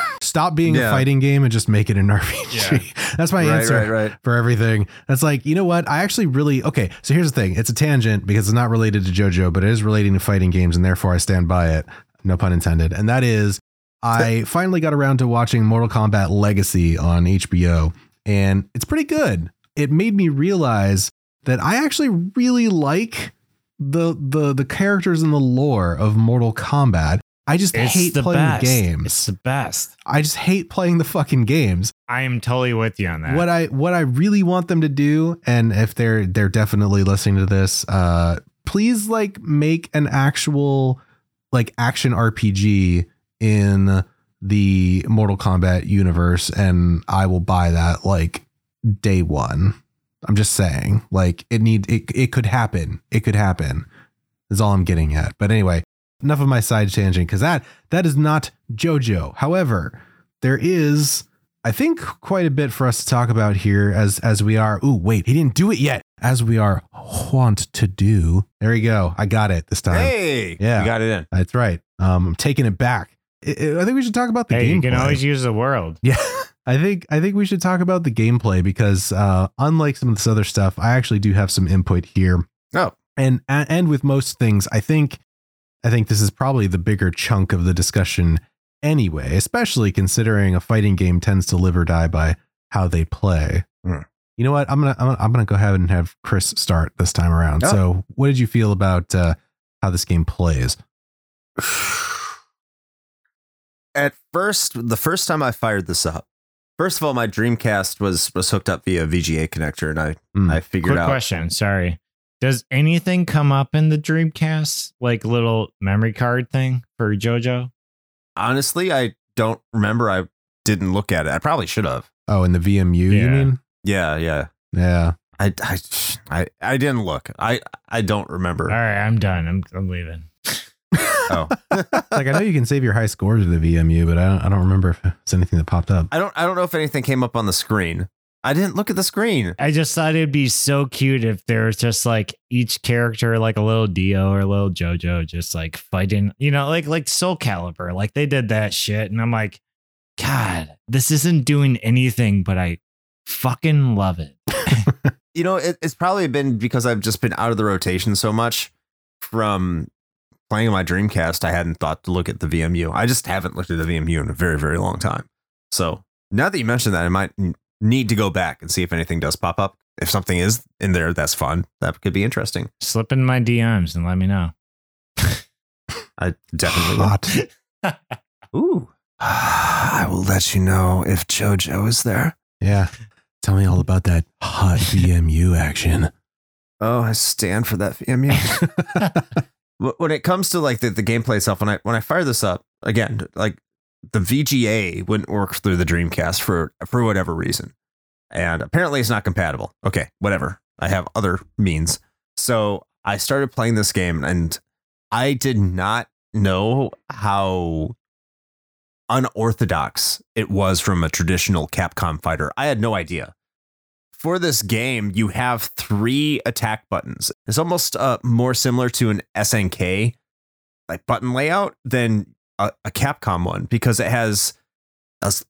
(laughs) Stop being a fighting game and just make it an (laughs) RPG. (laughs) That's my answer right. for everything. That's like, you know what? I actually really okay. So here's the thing. It's a tangent because it's not related to JoJo, but it is relating to fighting games, and therefore I stand by it. No pun intended. And that is, I finally got around to watching Mortal Kombat Legacy on HBO, and it's pretty good. It made me realize that I actually really like the the the characters and the lore of Mortal Kombat. I just It's hate the playing best. games. It's the best. I just hate playing the fucking games I am totally with you on that. what I what I really want them to do, and if they're they're definitely listening to this, uh, please like make an actual like action RPG in the Mortal Kombat universe, and I will buy that like day one. I'm just saying, like it need it it could happen. It could happen. Is all I'm getting at. But anyway, enough of my side tangent because that that is not JoJo. However, there is I think quite a bit for us to talk about here as as we are. Ooh, wait, he didn't do it yet. As we are want to do. There you go. I got it this time. Hey, Yeah. you got it in. That's right. Um, I'm taking it back. I, I think we should talk about the hey, you can gameplay. always use the world. Yeah. (laughs) I think I think we should talk about the gameplay because uh, unlike some of this other stuff, I actually do have some input here. Oh. And and with most things, I think I think this is probably the bigger chunk of the discussion anyway, especially considering a fighting game tends to live or die by how they play. Hmm. You know what? I'm gonna, I'm gonna I'm gonna go ahead and have Chris start this time around. Oh. So, what did you feel about uh, how this game plays? (sighs) At first, the first time I fired this up, first of all, my Dreamcast was was hooked up via VGA connector, and I Hmm. I figured Quick out. question. Sorry. Does anything come up in the Dreamcast, like little memory card thing for JoJo? Honestly, I don't remember. I didn't look at it. I probably should have. Oh, in the VMU, you Yeah. mean? Yeah, yeah. Yeah. I, I, I, I didn't look. I, I don't remember. All right, I'm done. I'm, I'm leaving. Oh, (laughs) like I know you can save your high scores with the VMU, but I don't, I don't remember if it's anything that popped up. I don't, I don't know if anything came up on the screen. I didn't look at the screen. I just thought it'd be so cute if there was just like each character, like a little Dio or a little JoJo, just like fighting, you know, like like SoulCalibur. Like they did that shit. And I'm like, God, this isn't doing anything, but I fucking love it. (laughs) (laughs) You know, it, it's probably been because I've just been out of the rotation so much from playing my Dreamcast. I hadn't thought to look at the VMU. I just haven't looked at the VMU in a very, very long time. So now that you mentioned that, I might need to go back and see if anything does pop up. If something is in there that's fun, that could be interesting. Slip in my DMs and let me know. I definitely will. Hot. (laughs) Ooh. (sighs) I will let you know if JoJo is there. Yeah. Tell me all about that hot (laughs) VMU action. Oh, I stand for that VMU. (laughs) When it comes to like the, the gameplay itself, when I when I fire this up again, like the VGA wouldn't work through the Dreamcast for for whatever reason, and apparently it's not compatible. Okay, whatever. I have other means, so I started playing this game, and I did not know how unorthodox it was from a traditional Capcom fighter. I had no idea. For this game, you have three attack buttons. It's almost uh, more similar to an SNK like button layout than a, a Capcom one because it has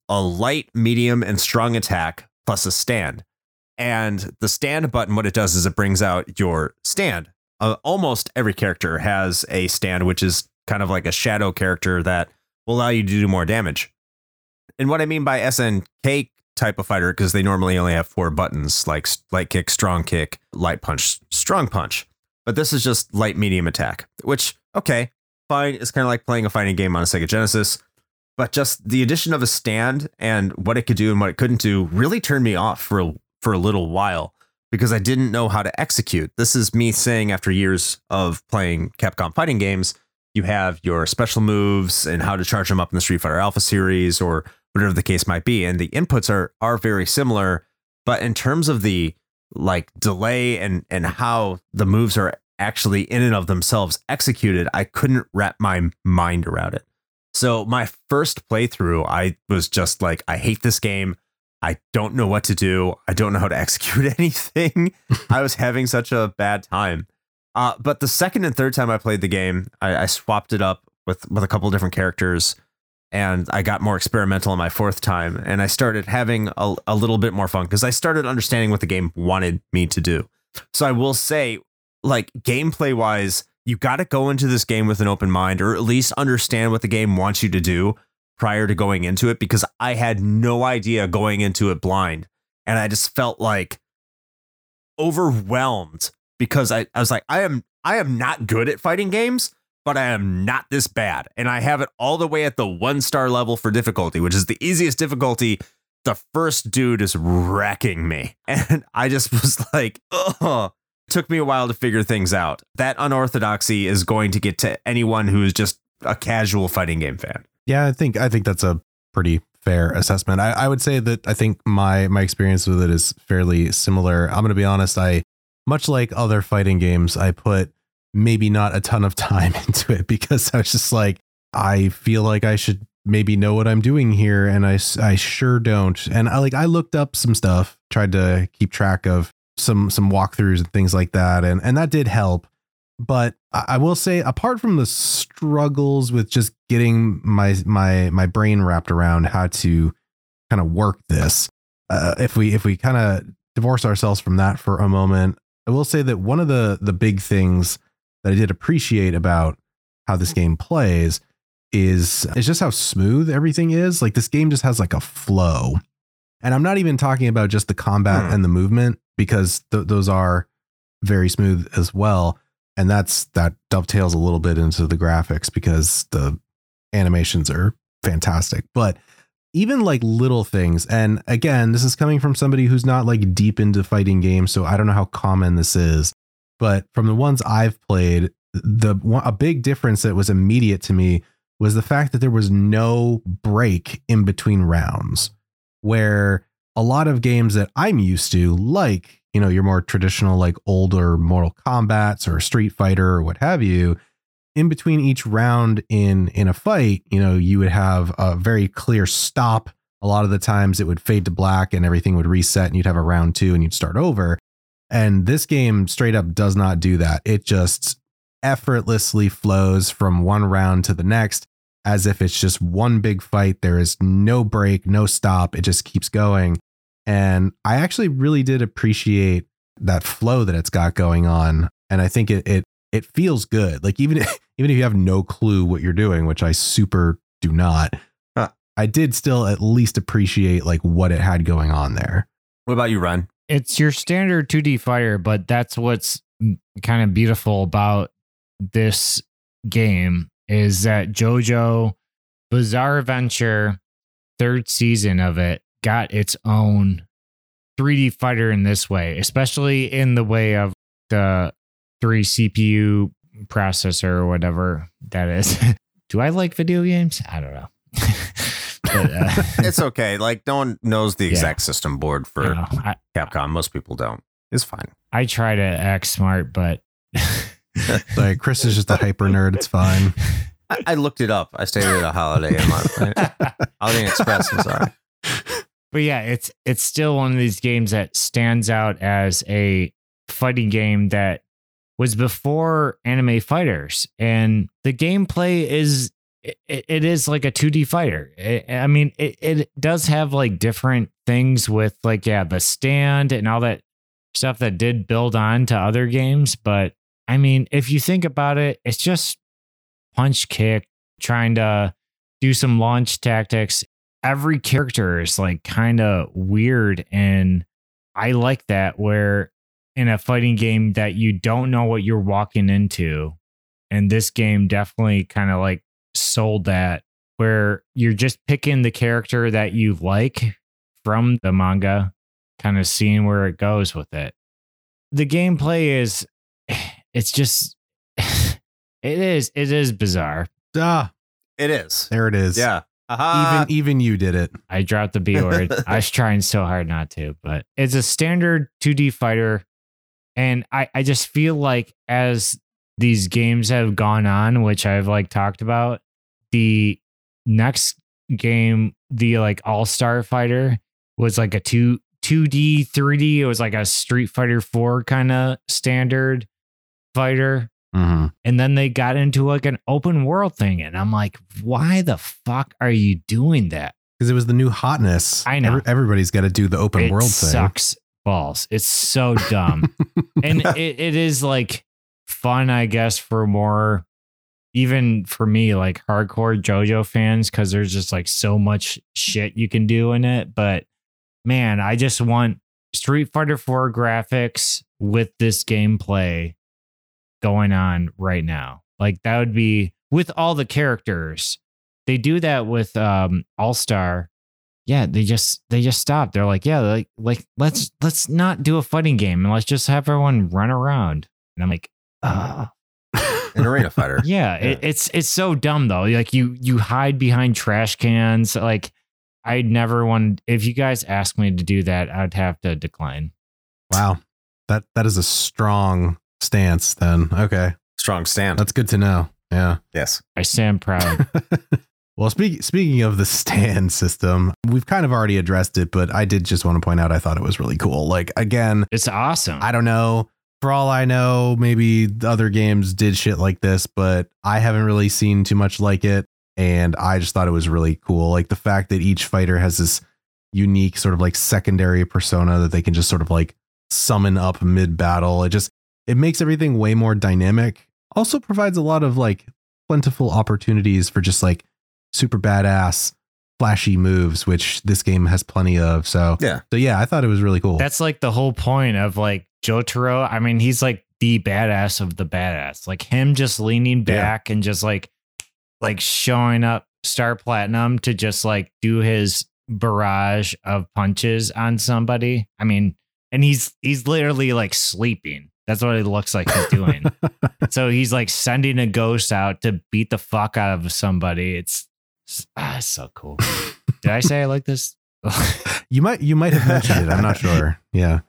a light, medium, and strong attack plus a stand. And the stand button, what it does is it brings out your stand. Uh, almost every character has a stand, which is kind of like a shadow character that will allow you to do more damage. And what I mean by SNK type of fighter, because they normally only have four buttons like light kick, strong kick, light punch, strong punch. But this is just light, medium attack, which, okay, fine. It's kind of like playing a fighting game on a Sega Genesis. But just the addition of a stand and what it could do and what it couldn't do really turned me off for a, for a little while because I didn't know how to execute. This is me saying after years of playing Capcom fighting games, you have your special moves and how to charge them up in the Street Fighter Alpha series or whatever the case might be. And the inputs are are very similar, but in terms of the like delay and and how the moves are actually in and of themselves executed, I couldn't wrap my mind around it. So my first playthrough, I was just like, I hate this game. I don't know what to do. I don't know how to (laughs) execute anything. I was having such a bad time. Uh, but the second and third time I played the game, I, I swapped it up with with a couple different characters, and I got more experimental on my fourth time, and I started having a, a little bit more fun because I started understanding what the game wanted me to do. So I will say, like gameplay wise, you got to go into this game with an open mind, or at least understand what the game wants you to do prior to going into it, because I had no idea going into it blind, and I just felt like overwhelmed because I, I was like, I am I am not good at fighting games, but I am not this bad. And I have it all the way at the one star level for difficulty, which is the easiest difficulty. The first dude is wrecking me. (laughs) And I just was like, oh, took me a while to figure things out. That unorthodoxy is going to get to anyone who is just a casual fighting game fan. Yeah, I think I think that's a pretty fair assessment. I, I would say that I think my my experience with it is fairly similar. I'm gonna be honest, I much like other fighting games, I put maybe not a ton of (laughs) time into it because I was just like, I feel like I should maybe know what I'm doing here, and I, I sure don't. And I like I looked up some stuff, tried to keep track of some some walkthroughs and things like that, and and that did help. But I I will say, apart from the struggles with just getting my my my brain wrapped around how to kind of work this, uh, if we if we kind of divorce ourselves from that for a moment, I will say that one of the the big things that I did appreciate about how this game plays is is just how smooth everything is. Like this game just has like a flow, and I'm not even talking about just the combat Hmm. and the movement because th- those are very smooth as well. And that's that dovetails a little bit into the graphics because the animations are fantastic. But even like little things and again this is coming from somebody who's not like deep into fighting games so i don't know how common this is. But from the ones i've played the one, a big difference that was immediate to me was the fact that there was no break in between rounds where a lot of games that i'm used to like you know your more traditional like older mortal kombats or street fighter or what have you in between each round in in a fight you know you would have a very clear stop a lot of the times it would fade to black and everything would reset and you'd have a round two and you'd start over. And this game straight up does not do that. It just effortlessly flows from one round to the next as if it's just one big fight. There is no break, no stop. It just keeps going. And I actually really did appreciate that flow that it's got going on. And I think it it it feels good. Like even (laughs) even if you have no clue what you're doing, which I super do not, Huh. I did still at least appreciate like what it had going on there. What about you, Ren? it's your standard 2D fighter, but that's what's kind of beautiful about this game is that JoJo Bizarre Adventure third season of it got its own 3D fighter in this way, especially in the way of the three CPU processor or whatever that is. (laughs) Do I like video games? I don't know. (laughs) but, uh, (laughs) It's okay. Like no one knows the Yeah. exact system board for you know, I, Capcom. Most people don't. It's fine. I try to act smart, but (laughs) Like Chris is just a hyper nerd. It's fine. I, I looked it up. I stayed at a Holiday Inn. (laughs) Holiday Inn Express. I'm sorry. but yeah, it's it's still one of these games that stands out as a fighting game that was before anime fighters, and the gameplay is it, it is like a 2D fighter. I I mean, it, it does have like different things with like yeah, the stand and all that stuff that did build on to other games, but I mean, if you think about it, it's just punch kick trying to do some launch tactics. Every character is like kind of weird and i like that where in a fighting game that you don't know what you're walking into and this game definitely kind of like sold that where you're just picking the character that you like from the manga kind of seeing where it goes with it. The gameplay is it's just (laughs) it is it is bizarre Ah, It is. there it is. Yeah. Aha. Even even you did it. I dropped the B word. (laughs) I was trying so hard not to, but it's a standard 2D fighter. And I, I just feel like as these games have gone on, which I've like talked about, the next game, the like All Star Fighter, was like a two 2D, 3D. It was like a Street Fighter 4 kind of standard fighter hmm and then they got into like an open world thing and i'm like why the fuck are you doing that Because it was the new hotness. I know. Every- everybody's got to do the open it world thing. sucks balls it's so dumb (laughs) and it, it is like fun i guess for more even for me like hardcore jojo fans because there's just like so much shit you can do in it but man i just want street fighter 4 graphics with this gameplay going on right now. Like that would be with all the characters they do that with um all star yeah they just they just stop. They're like yeah like like let's let's not do a fighting game and let's just have everyone run around. And i'm like uh (laughs) An arena fighter. (laughs) yeah, It, it's it's so dumb though. Like you you hide behind trash cans. Like i'd never want if you guys asked me to do that i'd have to decline. Wow, that that is a strong stance. Then okay, Strong stand. that's good to know. Yeah. yes. i stand proud (laughs) well, speak, speaking of the stand system, we've kind of already addressed it, but I did just want to point out I thought it was really cool. Like again, it's awesome I don't know. For all I know, maybe the other games did shit like this, but I haven't really seen too much like it. And I just thought it was really cool. Like the fact that each fighter has this unique sort of like secondary persona that they can just sort of like summon up mid battle. It just, it makes everything way more dynamic. Also provides a lot of like plentiful opportunities for just like super badass, flashy moves, which this game has plenty of. So, Yeah. so yeah, I thought it was really cool. That's like the whole point of like Jotaro. I mean, he's like the badass of the badass. Like him just leaning Yeah. back and just like like showing up Star Platinum to just like do his barrage of punches on somebody. I mean, and he's he's literally like sleeping. That's what it looks like he's doing. (laughs) so he's like sending a ghost out to beat the fuck out of somebody. It's ah, it's so cool. Did I say I like this? (laughs) You might you might have mentioned it. I'm not (laughs) sure. Yeah.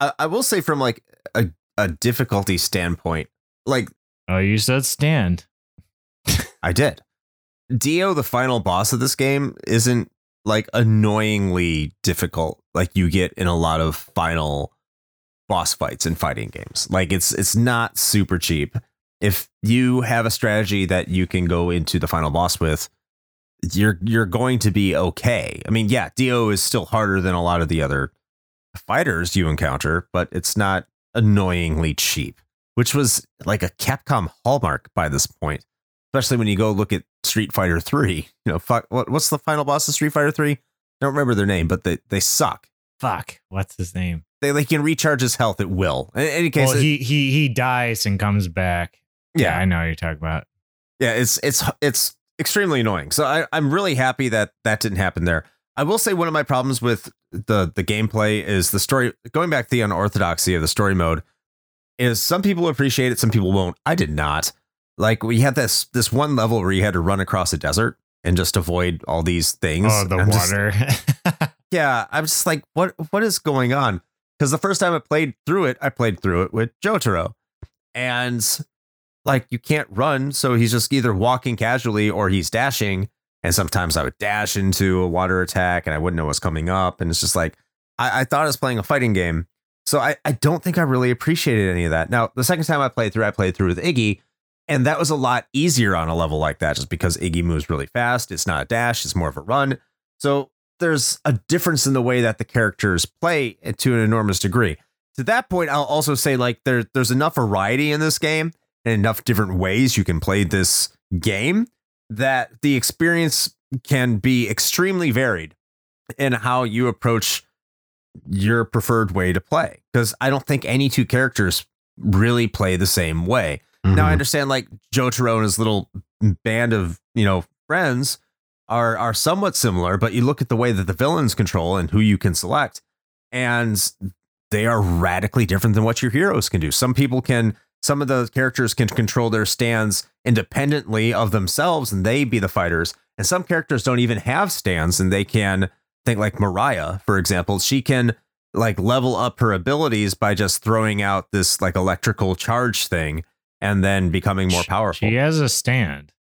I, I will say from like a, a difficulty standpoint, like oh, you said stand. I did. Dio, the final boss of this game, isn't like annoyingly difficult like you get in a lot of final boss fights in fighting games. Like it's it's not super cheap. If you have a strategy that you can go into the final boss with, you're you're going to be okay. I mean, yeah, Dio is still harder than a lot of the other fighters you encounter, but it's not annoyingly cheap, which was like a Capcom hallmark by this point. Especially when you go look at Street Fighter 3. (laughs) You know, fuck what, what's the final boss of Street Fighter 3? I don't remember their name, but they, they suck. Fuck. What's his name? They like can recharge his health at will. In any case, well, he he he dies and comes back. Yeah. I know what you're talking about. yeah, it's it's it's extremely annoying. So I, I'm really happy that that didn't happen there. I will say one of my problems with the the gameplay is the story. Going back to the unorthodoxy of the story mode is some people appreciate it, some people won't. I did not. Like we had this this one level where you had to run across a desert and just avoid all these things. Oh, the I'm just- water. (laughs) yeah, I'm just like, what what is going on? Because the first time I played through it, I played through it with Jotaro, and like you can't run, so he's just either walking casually or he's dashing. And sometimes I would dash into a water attack, and I wouldn't know what's coming up, and it's just like I, I thought I was playing a fighting game. So I, I don't think I really appreciated any of that. Now, the second time I played through, I played through with Iggy, and that was a lot easier on a level like that, just because Iggy moves really fast. It's not a dash, it's more of a run. So there's a difference in the way that the characters play to an enormous degree. To that point, I'll also say like there there's enough variety in this game and enough different ways you can play this game that the experience can be extremely varied in how you approach your preferred way to play. Because I don't think any two characters really play the same way. Now I Mhm. understand like Jotaro and his little band of, you know, friends are are somewhat similar, but you look at the way that the villains control and who you can select, and they are radically different than what your heroes can do. Some people can some of the characters can control their stands independently of themselves and they be the fighters. And some characters don't even have stands and they can think like Mariah, for example, she can like level up her abilities by just throwing out this like electrical charge thing and then becoming more powerful. She has a stand.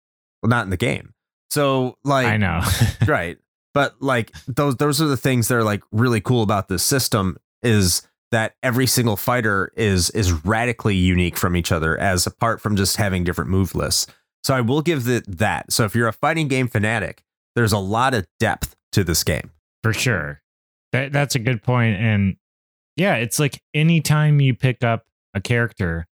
Well, not in the game. So like I know. (laughs) right. But like those those are the things that are like really cool about this system is that every single fighter is is radically unique from each other as apart from just having different move lists. So I will give it that. So if you're a fighting game fanatic, there's a lot of depth to this game. for sure. That that's a good point. And yeah, it's like anytime you pick up a character,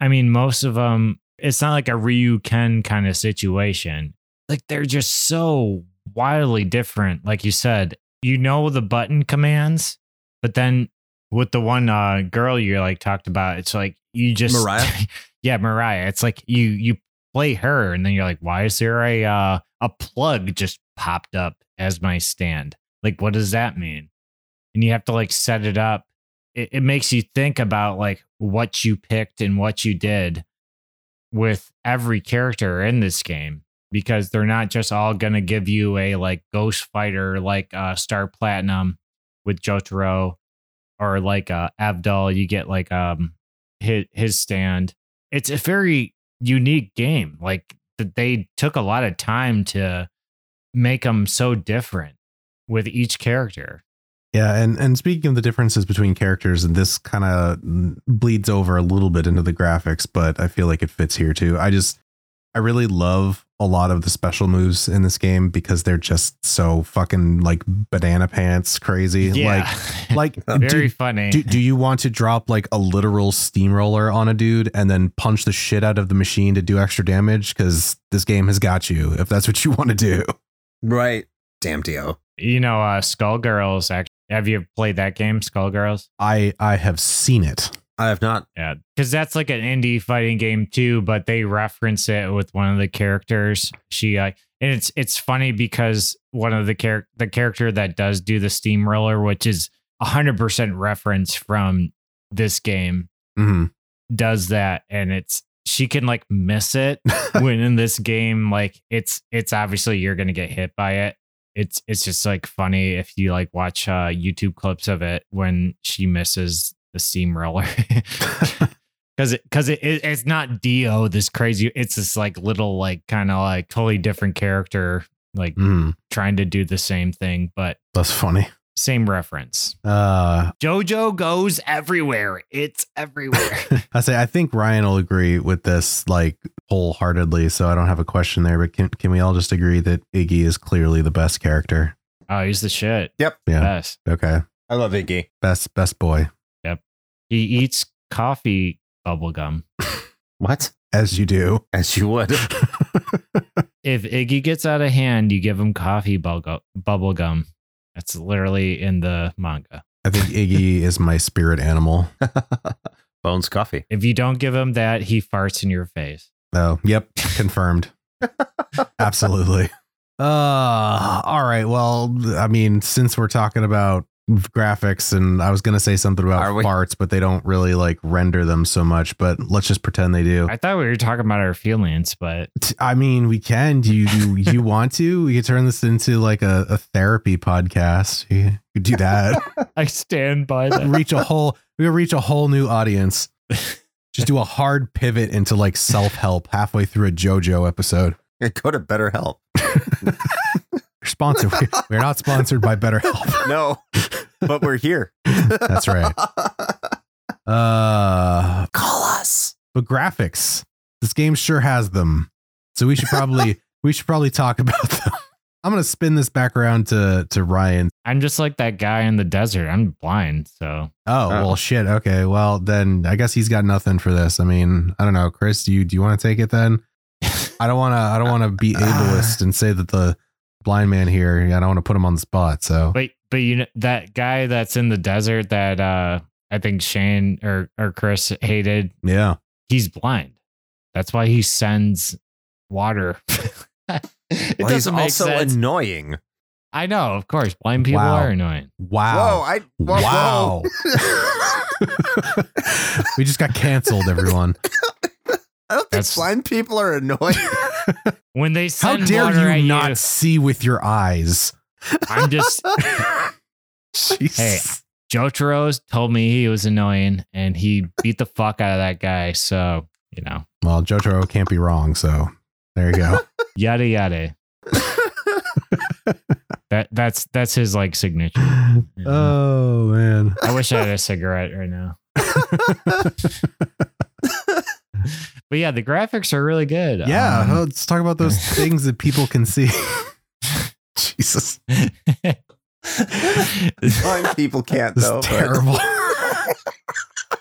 I mean, most of them, it's not like a Ryu Ken kind of situation. Like they're just so wildly different. Like you said, you know the button commands, but then with the one uh, girl you like talked about, it's like you just Mariah? (laughs) yeah, Mariah. It's like you you play her, and then you're like, why is there a uh, a plug just popped up as my stand? Like, what does that mean? And you have to like set it up. It, it makes you think about like what you picked and what you did with every character in this game because they're not just all gonna give you a like ghost fighter like uh Star Platinum with Jotaro or like uh Abdul, you get like um his his stand. It's a very unique game. Like th- they took a lot of time to make them so different with each character. Yeah, and and speaking of the differences between characters, and this kind of bleeds over a little bit into the graphics, but I feel like it fits here too. I just I really love a lot of the special moves in this game because they're just so fucking like banana pants crazy. Yeah, Like (laughs) like very do, funny. do, do you want to drop like a literal steamroller on a dude and then punch the shit out of the machine to do extra damage? Because this game has got you if that's what you (laughs) want to do. Right. Damn Dio. you know, uh, Skullgirls. Actually, have you played that game, Skullgirls? I I have seen it. I have not. Yeah, because that's like an indie fighting game too, but they reference it with one of the characters. She uh, and it's it's funny because one of the char- the character that does do the steamroller, which is hundred percent reference from this game, hmm does that, and it's she can like miss it (laughs) when in this game, like it's it's obviously you're gonna get hit by it. It's it's just like funny if you like watch uh YouTube clips of it when she misses the steamroller. (laughs) Cause it, cause it, it, it's not Dio, this crazy. It's this like little, like kind of like totally different character like Mm, trying to do the same thing, but that's funny. same reference. Uh, JoJo goes everywhere. It's everywhere. (laughs) I say I think Ryan will agree with this like wholeheartedly, so I don't have a question there. But can can we all just agree that Iggy is clearly the best character? oh, he's the shit. Yep. Yeah. Best. Okay. I love Iggy. Best best boy. He eats coffee bubble gum. What? As you do. As you would. (laughs) If Iggy gets out of hand, you give him coffee bubble bubble gum. That's literally in the manga. I think Iggy (laughs) is my spirit animal. (laughs) Bones coffee. If you don't give him that, he farts in your face. Oh, yep, confirmed. Absolutely. Uh all right. Well, I mean, since we're talking about graphics and I was going to say something about Are we? farts, but they don't really like render them so much, but let's just pretend they do. I thought we were talking about our feelings, but I mean, we can. Do you do you (laughs) want to? We could turn this into like a, a therapy podcast. You could do that. (laughs) I stand by that. reach a whole we could reach a whole new audience. (laughs) Just do a hard pivot into like self-help halfway through a JoJo episode. Go to BetterHelp. We're sponsored. (laughs) We're not sponsored by BetterHelp. (laughs) No, but we're here. That's right. Uh Call us. but graphics. This game sure has them. So we should probably we should probably talk about (laughs) them. I'm gonna spin this back around to to Ryan. I'm just like that guy in the desert. I'm blind, so Oh, well shit. Okay. Well then I guess he's got nothing for this. I mean, I don't know. Chris, do you do you want to take it then? I don't wanna I don't wanna be ableist and say that the blind man here, I don't want to put him on the spot. So but but you know that guy that's in the desert that uh I think Shane or or Chris hated. yeah. He's blind. That's why he sends water. (laughs) it Well, doesn't make also sense. annoying. I know, of course, blind people Wow. are annoying. Wow. Whoa, I whoa, Wow. whoa. (laughs) (laughs) we just got canceled, everyone. I don't think That's- blind people are annoying. (laughs) (laughs) When they send How dare water you at not you, see with your eyes? I'm just (laughs) Jesus. Hey. Jotaro's told me he was annoying and he beat the fuck out of that guy. So, you know, Well, Jotaro can't be wrong, so there you go. yada yada. That that's that's his like signature. oh man. I wish I had a cigarette right now. (laughs) But yeah, the graphics are really good. Yeah, Um, let's talk about those (laughs) things that people can see. (laughs) Jesus. blind people can't This though. is terrible.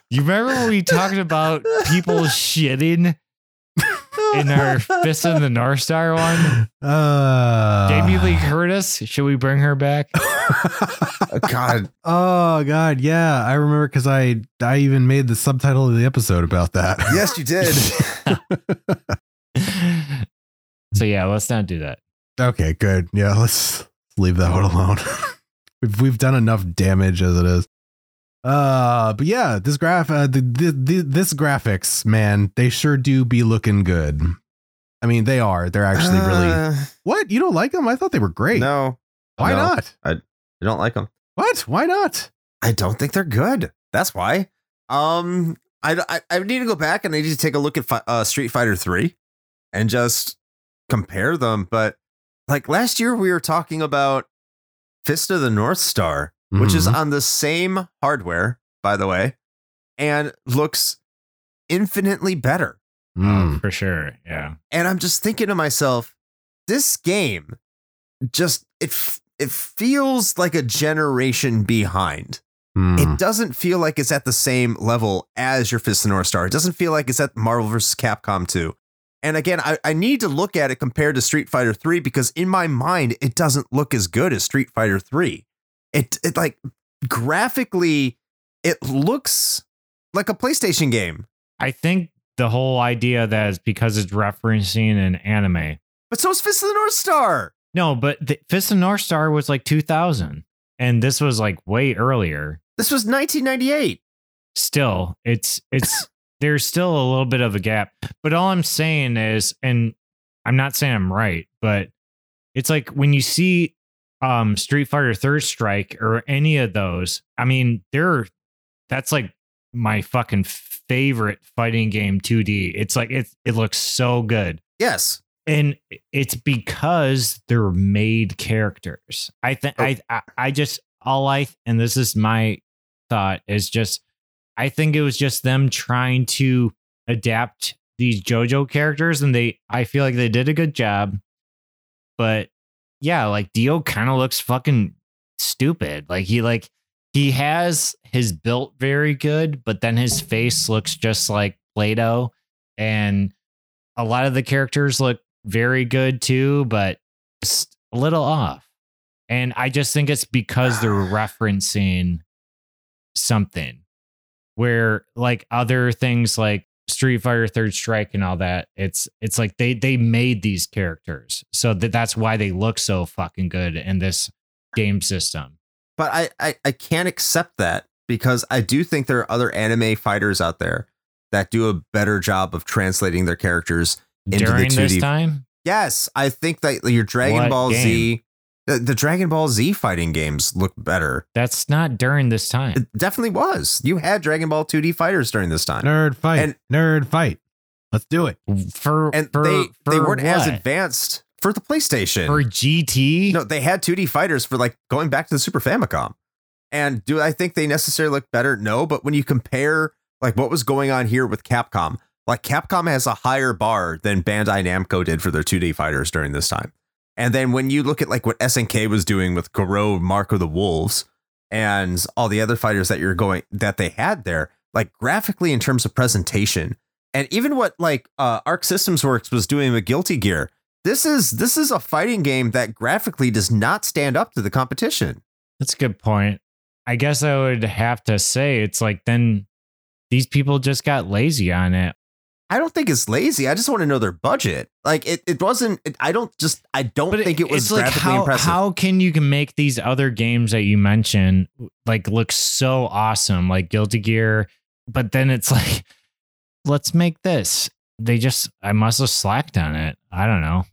you remember when we talked about people shitting (laughs) in our Fist in the North Star one? Uh, Jamie Lee Curtis, should we bring her back? Oh, (laughs) God, Oh god, yeah. I remember because I I even made the subtitle of the episode about that. (laughs) yes, you did. so yeah, let's not do that. Okay, good. Yeah, let's leave that one alone. we've we've done enough damage as it is. Uh, but yeah, this graph, uh, the, the, the this graphics, man, they sure do be looking good. I mean, they are. They're actually really. Uh, What? You don't like them? I thought they were great. No, Why no, not? I don't like them. What? Why not? I don't think they're good. That's why. Um, I, I, I need to go back and I need to take a look at fi- uh, Street Fighter Three, and just compare them. But like last year, we were talking about Fist of the North Star, which is Mhm. on the same hardware, by the way, and looks infinitely better. Mm. Oh, for sure. Yeah. And I'm just thinking to myself, this game just it it feels like a generation behind. Mm. It doesn't feel like it's at the same level as your Fist of the North Star. It doesn't feel like it's at Marvel vs. Capcom 2. And again, I, I need to look at it compared to Street Fighter 3 because in my mind, it doesn't look as good as Street Fighter 3. It it like graphically, it looks like a PlayStation game. I think the whole idea that is because it's referencing an anime. But so is Fist of the North Star. No, but the Fist of the North Star was like 2000, and this was like way earlier. This was 1998. Still, it's it's (laughs) there's still a little bit of a gap. But all I'm saying is, and I'm not saying I'm right, but it's like when you see um Street Fighter Third Strike or any of those, I mean, they're that's like my fucking favorite fighting game 2D. It's like it it looks so good. Yes. and it's because they're made characters. I think Oh. I, I I just all I and this is my thought is just I think it was just them trying to adapt these JoJo characters and they I feel like they did a good job. But yeah, like Dio kind of looks fucking stupid. Like he like he has his built very good, but then his face looks just like Play-Doh and a lot of the characters look very good too, but just a little off. And I just think it's because they're (sighs) referencing something where like other things like Street Fighter Third Strike and all that, it's it's like they they made these characters. So that that's why they look so fucking good in this game system. but I, I I can't accept that because I do think there are other anime fighters out there that do a better job of translating their characters into During the 2D. this time, Yes, I think that your Dragon What Ball Z, game? The, the Dragon Ball Z fighting games look better. that's not during this time. It definitely was. You had Dragon Ball 2D fighters during this time. Nerd fight. And- nerd fight. Let's do it. For and for, they they weren't as advanced for the PlayStation. for GT. no, they had 2D fighters for like going back to the Super Famicom. And do I think they necessarily look better? No, but when you compare like what was going on here with Capcom, like Capcom has a higher bar than Bandai Namco did for their 2D fighters during this time. And then when you look at like what SNK was doing with Garou, Mark of the Wolves, and all the other fighters that you're going that they had there, like graphically in terms of presentation, and even what like uh, Arc Systems Works was doing with Guilty Gear, this is this is a fighting game that graphically does not stand up to the competition. That's a good point. I guess I would have to say it's like then these people just got lazy on it. I don't think it's lazy. I just want to know their budget. Like it, it wasn't. It, I don't just. I don't think it was it's like graphically how, impressive. how can you can make these other games that you mentioned like look so awesome, like Guilty Gear, but then it's (laughs) like, let's make this. They just I must have slacked on it. I don't know.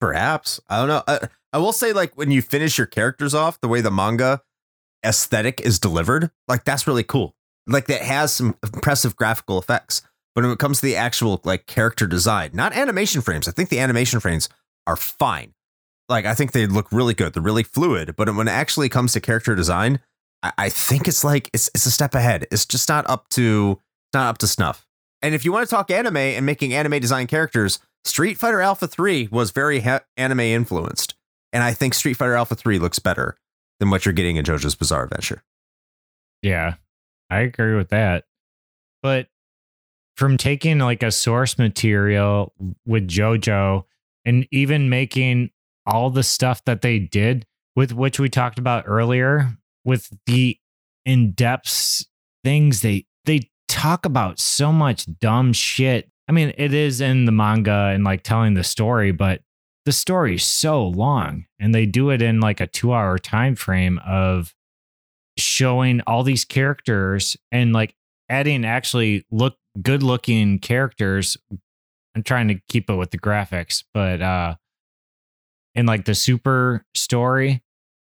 Perhaps I don't know. I, I will say, like when you finish your characters off, the way the manga aesthetic is delivered, like that's really cool. Like that has some impressive graphical effects. But when it comes to the actual like character design, not animation frames, I think the animation frames are fine. Like I think they look really good. They're really fluid. But when it actually comes to character design, I, I think it's like it's it's a step ahead. It's just not up to not up to snuff. And if you want to talk anime and making anime design characters, Street Fighter Alpha 3 was very ha- anime influenced. And I think Street Fighter Alpha 3 looks better than what you're getting in JoJo's Bizarre Adventure. Yeah, I agree with that. But from taking like a source material with JoJo and even making all the stuff that they did with which we talked about earlier with the in-depth things they they talk about so much dumb shit. I mean, it is in the manga and like telling the story, but the story is so long and they do it in like a 2-hour time frame of showing all these characters and like adding actually look good looking characters. I'm trying to keep it with the graphics, but uh in like the super story,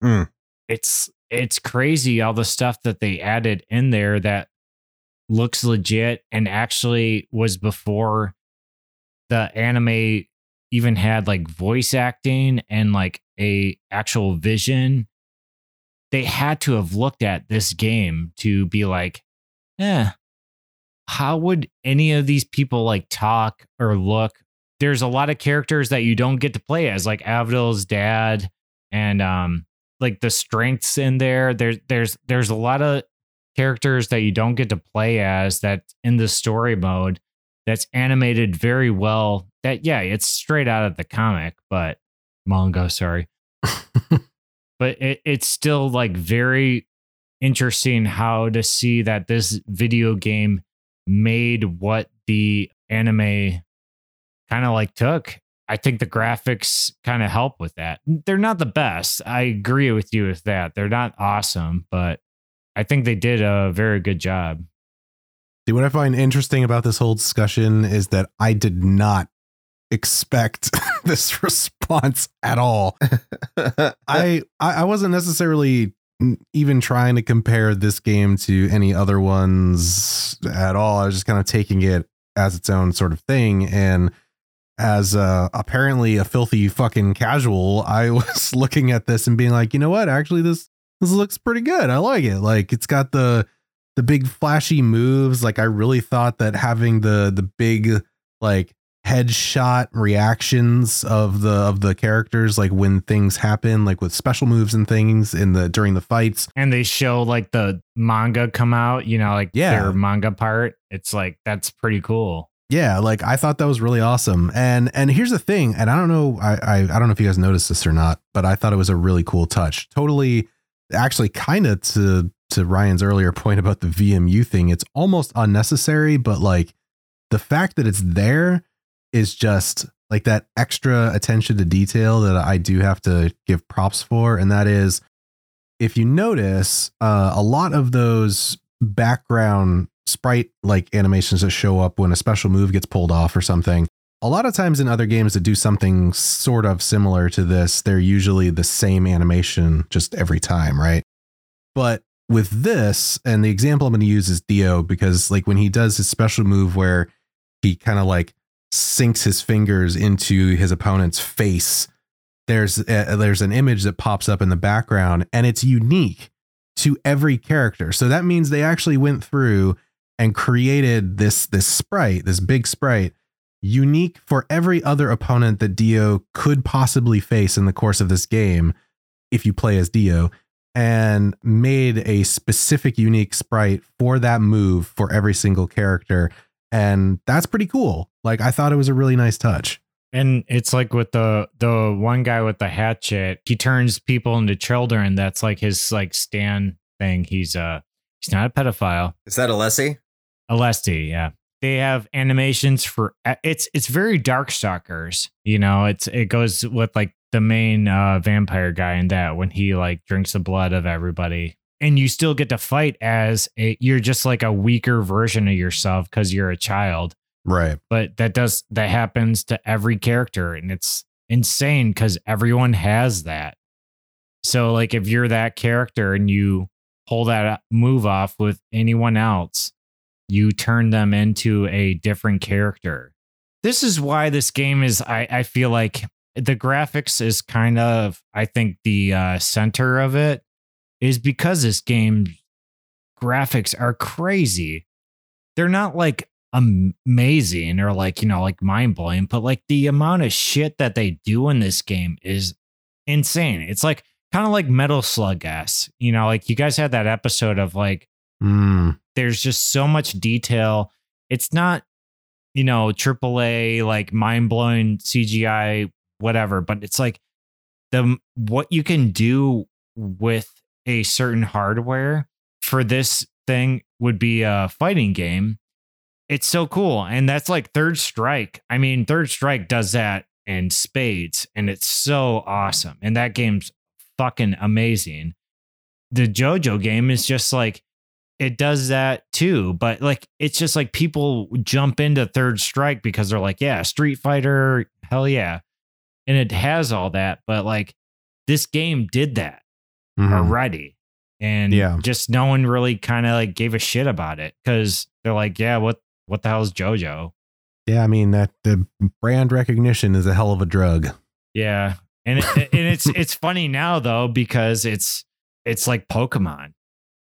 Mm. it's it's crazy all the stuff that they added in there that looks legit and actually was before the anime even had like voice acting and like a actual vision they had to have looked at this game to be like, eh, how would any of these people like talk or look? There's a lot of characters that you don't get to play as, like Avdol's dad, and um, like the strengths in there. There's there's there's a lot of characters that you don't get to play as that in the story mode that's animated very well. That yeah, it's straight out of the comic, but manga, sorry (laughs) but it, it's still like very interesting how to see that this video game made what the anime kind of like took. I think the graphics kind of help with that. They're not the best. I agree with you with that. They're not awesome, but I think they did a very good job. See, what I find interesting about this whole discussion is that I did not expect (laughs) this response at all. (laughs) I, I I wasn't necessarily even trying to compare this game to any other ones at all. I was just kind of taking it as its own sort of thing. And as uh, apparently a filthy fucking casual, I (laughs) was looking at this and being like, you know what? Actually, this this looks pretty good. I like it. Like it's got the the big flashy moves. Like I really thought that having the the big like headshot reactions of the of the characters like when things happen like with special moves and things in the during the fights. And they show like the manga come out you know like Yeah. their manga part. It's like that's pretty cool. Yeah like i thought that was really awesome. And and here's the thing and i don't know i i, I don't know if you guys noticed this or not but i thought it was a really cool touch. Totally actually kind of to to ryan's earlier (laughs) point about the vmu thing it's almost unnecessary but like the fact that it's there is just like that extra attention to detail that i do have to give props for and that is if you notice uh, a lot of those background sprite like animations that show up when a special move gets pulled off or something. A lot of times in other games that do something sort of similar to this, they're usually the same animation just every time, right? But with this, and the example I'm going to use is Dio because like when he does his special move where he kind of like sinks his fingers into his opponent's face, there's a, there's an image that pops up in the background and it's unique to every character. So that means they actually went through and created this this sprite, this big sprite, unique for every other opponent that Dio could possibly face in the course of this game if you play as Dio and made a specific unique sprite for that move for every single character and that's pretty cool. Like I thought it was a really nice touch. and it's like with the the one guy with the hatchet he turns people into children that's like his like stand thing he's uh he's not a pedophile Is that Alessi? Alesti, yeah. They have animations for uh, it's it's very Darkstalkers. You know, it's it goes with like the main uh vampire guy in that when he like drinks the blood of everybody. And you still get to fight as a you're just like a weaker version of yourself because you're a child. Right. But that does that happens to every character and it's insane because everyone has that. So like if you're that character and you pull that move off with anyone else, you turn them into a different character. This is why this game is I, I feel like the graphics is kind of I think the uh, center of it is because this game graphics are crazy. They're not like amazing or like, you know, like mind blowing, but like the amount of shit that they do in this game is insane. It's like kind of like Metal Slug X. You know, like you guys had that episode of like Mm, there's just so much detail. It's not, you know, AAA like mind blowing CGI, whatever, but it's like the what you can do with a certain hardware for this thing would be a fighting game. It's so cool. And that's like Third Strike. I mean, Third Strike does that in spades, and it's so awesome. And that game's fucking amazing. The JoJo game is just like it does that too, but like it's just like people jump into Third Strike because they're like, yeah, Street Fighter, hell yeah. And it has all that, but like this game did that mhm. already. And Yeah. just no one really kind of like gave a shit about it because they're like, yeah, what what the hell is JoJo? Yeah, I mean that the brand recognition is a hell of a drug. Yeah. And it, and it's (laughs) it's funny now though because it's it's like Pokemon.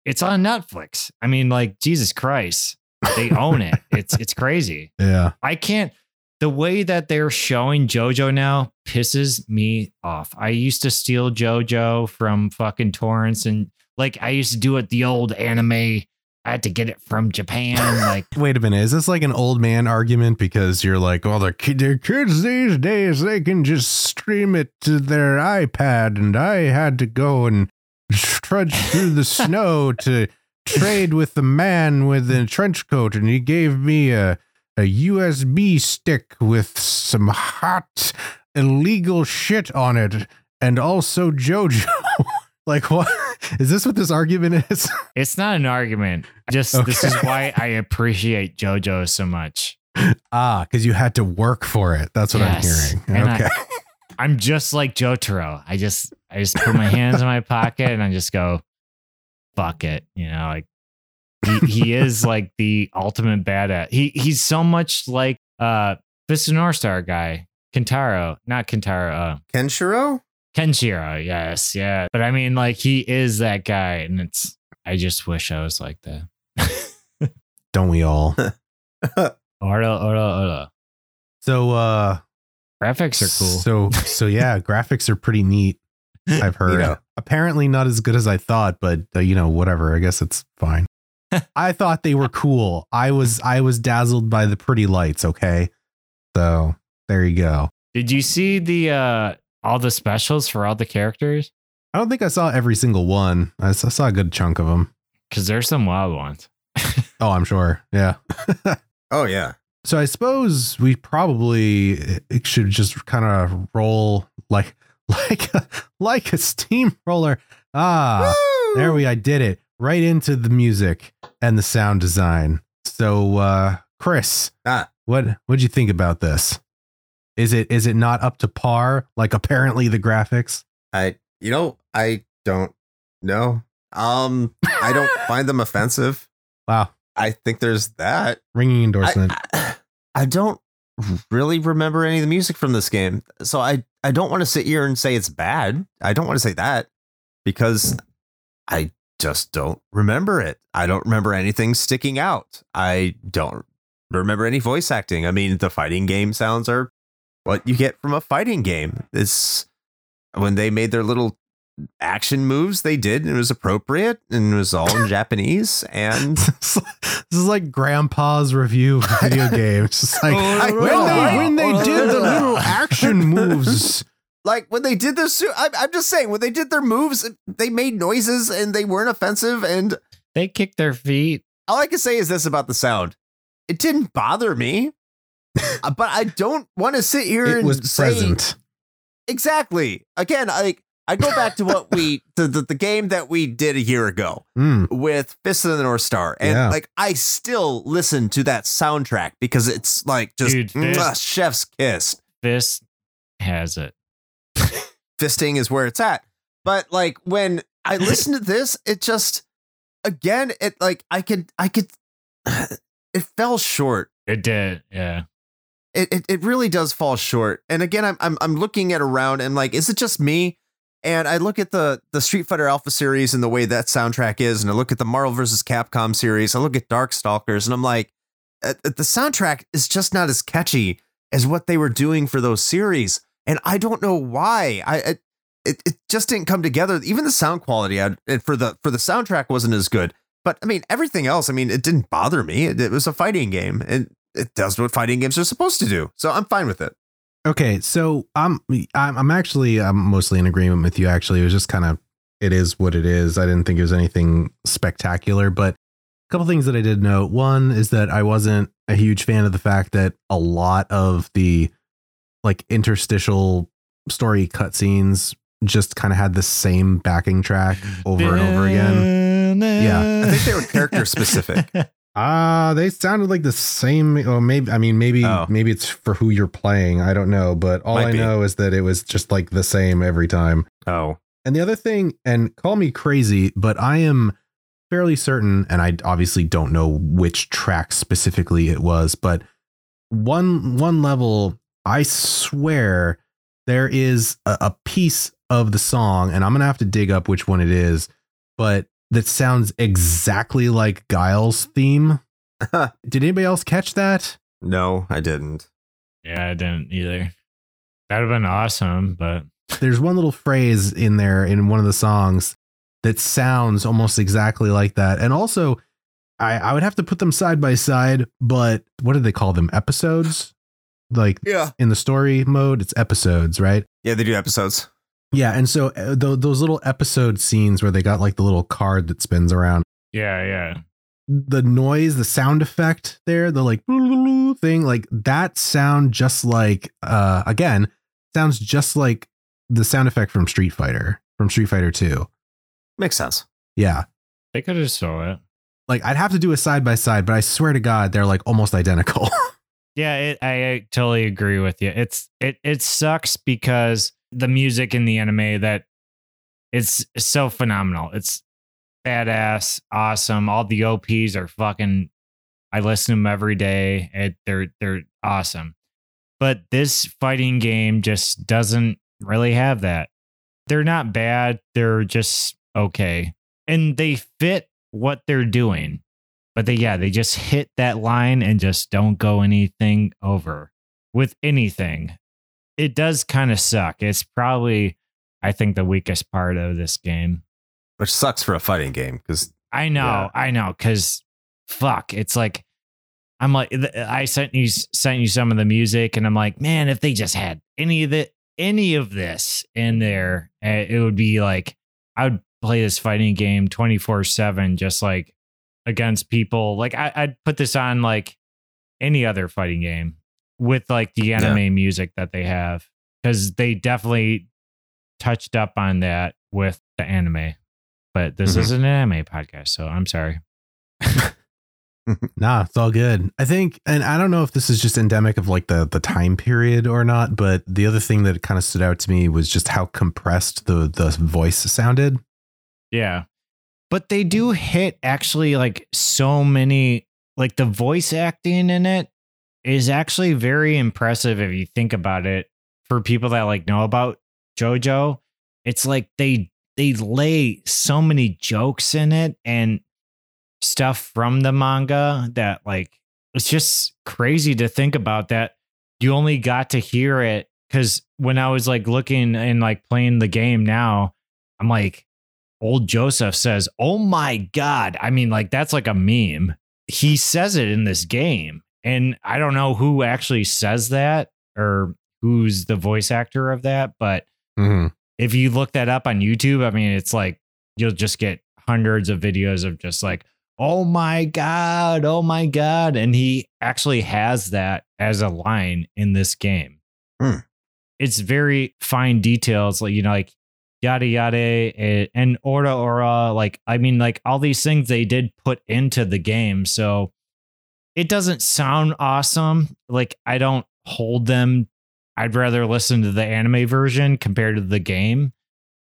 It's on Netflix. I mean like Jesus Christ. They own it. It's it's crazy. (laughs) Yeah. I can't the way that they're showing JoJo now pisses me off. I used to steal JoJo from fucking torrents and like I used to do it the old anime. I had to get it from Japan. (laughs) Like Wait a minute. Is this like an old man argument because you're like, well, the kid, the kids these days they can just stream it to their iPad, and I had to go and trudge through the (laughs) snow to trade with the man with the trench coat, and he gave me a a USB stick with some hot illegal shit on it, and also JoJo. (laughs) like, what is this? What this argument is? (laughs) it's not an argument. Just this is why I appreciate JoJo so much. Ah, because you had to work for it. That's what Yes. I'm hearing. And I- Okay. (laughs) I'm just like Jotaro. I just I just put my hands in my pocket and I just go, fuck it. You know, like he, he is like the ultimate badass. He he's so much like uh Fist of North Star guy, Kentaro, not Kentaro, uh, Kenshiro? Kenshiro. Yes, yeah. But I mean, like he is that guy, and it's. I just wish I was like that. Don't we all? Ora, ora, ora. So uh Graphics are cool. So so yeah, (laughs) graphics are pretty neat. I've heard. know. Apparently not as good as I thought, but uh, you know, whatever. I guess it's fine. (laughs) I thought they were cool. I was I was dazzled by the pretty lights, okay? So, there you go. Did you see the uh all the specials for all the characters? I don't think I saw every single one. I saw a good chunk of them. Because there's some wild ones. (laughs) Oh, I'm sure. Yeah. (laughs) Oh yeah. So I suppose we probably it should just kind of roll like like a, like a steamroller. Ah, there we I did it. Right into the music and the sound design. So uh Chris, Ah. what what'd you think about this? Is it is it not up to par like apparently the graphics? I you know, I don't know. Um I don't (laughs) find them offensive. Wow, I think there's that. ringing endorsement. I, I don't really remember any of the music from this game. So I, I don't want to sit here and say it's bad. I don't want to say that because I just don't remember it. I don't remember anything sticking out. I don't remember any voice acting. I mean, the fighting game sounds are what you get from a fighting game. It's when they made their little action moves they did and it was appropriate and it was all in (laughs) Japanese and (laughs) this is like grandpa's review of video (laughs) games. It's like oh, I when know, they right? when they oh, did the little action moves. Like when they did their su- I'm, I'm just saying when they did their moves they made noises and they weren't offensive and They kicked their feet. all i can say is this about the sound it didn't bother me (laughs) but i don't want to sit here It and was say present. exactly again i i go back to what we (laughs) the, the, the game that we did a year ago Mm, with fist of the north star and Yeah. like i still listen to that soundtrack because it's like just Dude, Fist- mwah, chef's kiss Fist has it. Fisting is where it's at. But like when I (laughs) listen to this, it just again, it like I could I could (sighs) it fell short. It did. Yeah. It it, it really does fall short. And again, I'm, I'm I'm looking at around and like, is it just me? And I look at the the Street Fighter Alpha series and the way that soundtrack is, and I look at the Marvel vs. Capcom series. I look at Darkstalkers, and I'm like, uh, uh, the soundtrack is just not as catchy as what they were doing for those series, and I don't know why. I it it, just didn't come together. Even the sound quality I, for the for the soundtrack wasn't as good. But I mean, everything else. I mean, it didn't bother me. It, it was a fighting game, and it does what fighting games are supposed to do. So I'm fine with it. Okay, so I'm I'm actually I'm mostly in agreement with you. Actually, it was just kind of it is what it is. I didn't think it was anything spectacular, but a couple things that I did note. One is that I wasn't a huge fan of the fact that a lot of the like interstitial story cutscenes just kind of had the same backing track over and over again. Yeah, I think they were character (laughs) specific. Ah, they sounded like the same. Oh, maybe I mean maybe Oh. maybe it's for who you're playing. I don't know, but all Might I be. know is that it was just like the same every time. Oh, And the other thing, and call me crazy, but I am fairly certain, and I obviously don't know which track specifically it was, but one one level, I swear there is a, a piece of the song, and I'm gonna have to dig up which one it is, but that sounds exactly like Guile's theme. (laughs) Did anybody else catch that? no, I didn't. Yeah, I didn't either. That'd have been awesome, but there's one little phrase in there in one of the songs that sounds almost exactly like that. And also, I, I would have to put them side by side, but what do they call them? Episodes? Like Yeah. in the story mode, it's episodes, right? Yeah, they do episodes. Yeah. And so uh, tho- those little episode scenes where they got like the little card that spins around, yeah, yeah. the noise, the sound effect there, the like (laughs) thing, like that sound just like, uh, again, sounds just like the sound effect from Street Fighter, from Street Fighter 2. Makes sense. Yeah. They could have just saw it. Like I'd have to do a side by side, but I swear to God, they're like almost identical. (laughs) Yeah, it, I, totally agree with you. It's it it sucks because the music in the anime that it's so phenomenal. It's badass, awesome. All the OPs are fucking. I listen to them every day. It, they're they're awesome. But this fighting game just doesn't really have that. They're not bad, they're just okay. And they fit what they're doing. But they yeah, they just hit that line and just don't go anything over with anything. It does kind of suck. It's probably I think the weakest part of this game. Which sucks for a fighting game because I know, Yeah. I know, because fuck, it's like I'm like I sent you sent you some of the music, and I'm like, man, if they just had any of the any of this in there, eh, it would be like I would play this fighting game 24 seven, just like against people. Like I, I'd put this on like any other fighting game with like the anime music that they have because they definitely touched up on that with the anime but this Mhm. is an anime podcast, so I'm sorry. (laughs) Nah, it's all good. I think, and I don't know if this is just endemic of like the the time period or not, but the other thing that kind of stood out to me was just how compressed the the voice sounded. Yeah. But they do hit actually like so many like the voice acting in it is actually very impressive if you think about it for people that like know about JoJo. It's like they they lay so many jokes in it and stuff from the manga that like it's just crazy to think about that you only got to hear it cuz when I was like looking and like playing the game now I'm like old Joseph says, "Oh my god." I mean like that's like a meme. He says it in this game and I don't know who actually says that or who's the voice actor of that, but Mhm. if you look that up on YouTube, I mean, it's like you'll just get hundreds of videos of just like, oh my God, oh my God. And he actually has that as a line in this game. Hmm. It's very fine details, like, you know, like yada yada eh, and ora ora. Like, I mean, like all these things they did put into the game. So it doesn't sound awesome. Like, I don't hold them I'd rather listen to the anime version compared to the game,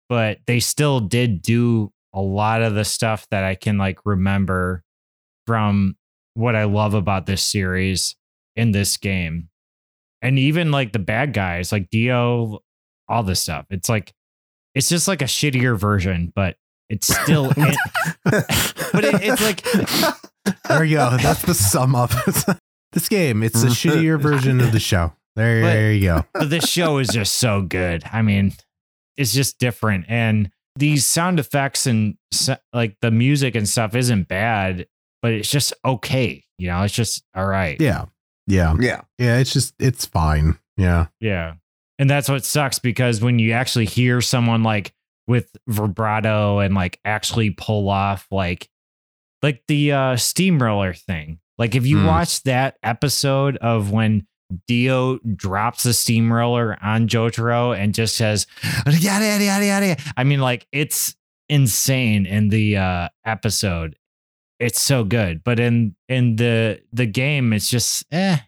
but they still did do a lot of the stuff that I can like remember from what I love about this series in this game. And even like the bad guys, like Dio, all this stuff. It's like it's just like a shittier version, but it's still (laughs) in, but it, it's like There you go. That's the sum up. (laughs) this game. It's a shittier version of the show. There, But- there you go. (laughs) but this show is just so good. I mean, it's just different. And these sound effects and like the music and stuff isn't bad, but it's just okay. You know, it's just all right. Yeah, yeah, yeah. yeah. It's just it's fine. Yeah, Yeah. And that's what sucks because when you actually hear someone like with vibrato and like actually pull off like like the uh steamroller thing. Like if you Hmm. watch that episode of when Dio drops the steamroller on Jotaro and just says yada yada yada yada. I mean like it's insane in the uh episode. It's so good. But in in the the game it's just eh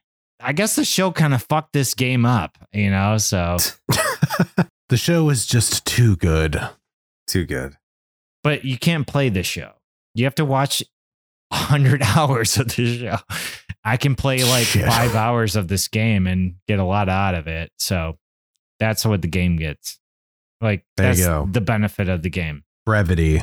I guess the show kind of fucked this game up, you know. So, (laughs) the show is just too good. Too good. but you can't play the show. You have to watch hundred (laughs) hours of the show. I can play like Shit. five hours of this game and get a lot out of it. So that's what the game gets. Like There you that's go. the benefit of the game. Brevity.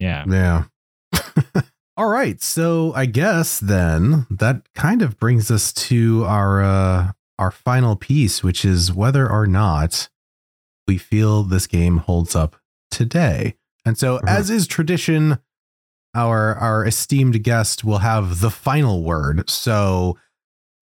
Yeah. Yeah. (laughs) All right. So I guess then that kind of brings us to our uh our final piece, which is whether or not we feel this game holds up today. And so Mhm. as is tradition, our our esteemed guest will have the final word. So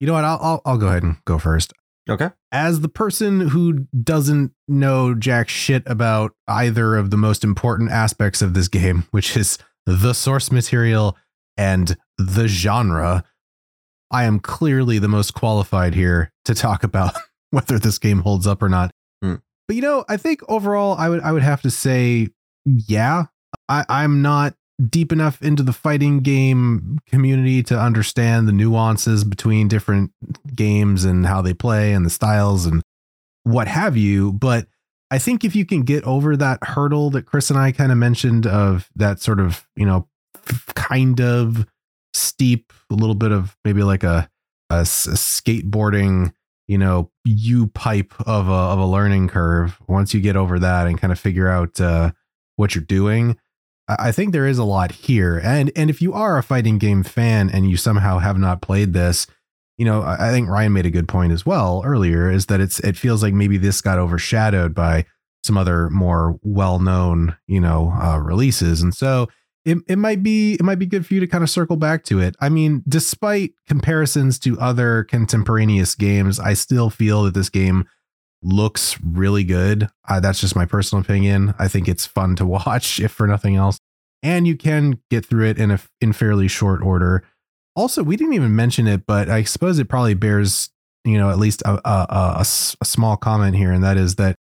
you know what? I'll I'll, I'll go ahead and go first Okay. as the person who doesn't know jack shit about either of the most important aspects of this game, which is the source material and the genre, I am clearly the most qualified here to talk about (laughs) whether this game holds up or not. Hmm. But you know, I think overall I would I would have to say yeah. I, I'm not deep enough into the fighting game community to understand the nuances between different games and how they play and the styles and what have you. But I think if you can get over that hurdle that Chris and I kind of mentioned of that sort of, you know, kind of steep, a little bit of maybe like a a skateboarding, you know, U pipe of a of a learning curve. Once you get over that and kind of figure out uh, what you're doing, I think there is a lot here. And and if you are a fighting game fan and you somehow have not played this, you know, I think Ryan made a good point as well earlier. Is that it's it feels like maybe this got overshadowed by some other more well known, you know, uh, releases, and so it, it might be it might be good for you to kind of circle back to it. I mean, despite comparisons to other contemporaneous games, I still feel that this game looks really good. Uh, that's just my personal opinion. I think it's fun to (laughs) watch, if for nothing else, and you can get through it in a in fairly short order. Also, we didn't even mention it, but I suppose it probably bears you know at least a a a small comment here, and that is that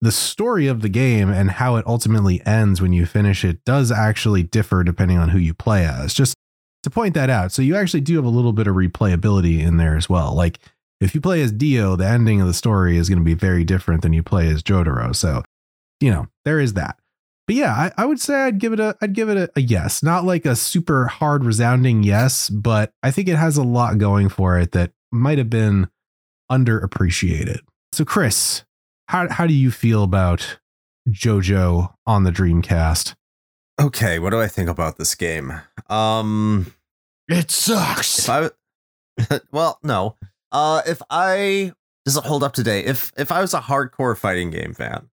the story of the game and how it ultimately ends when you finish it does actually differ depending on who you play as. Just to point that out. So you actually do have a little bit of replayability in there as well. Like if you play as Dio, the ending of the story is going to be very different than you play as Jotaro. So, you know, there is that. But yeah, I, I would say I'd give it a I'd give it a, a yes. Not like a super hard resounding yes, but I think it has a lot going for it that might have been underappreciated. So Chris, how how do you feel about JoJo on the Dreamcast? Okay, what do I think about this game? Um, It sucks. if I, (laughs) well, no. Uh, if I does it hold up today? If if I was a hardcore fighting game fan,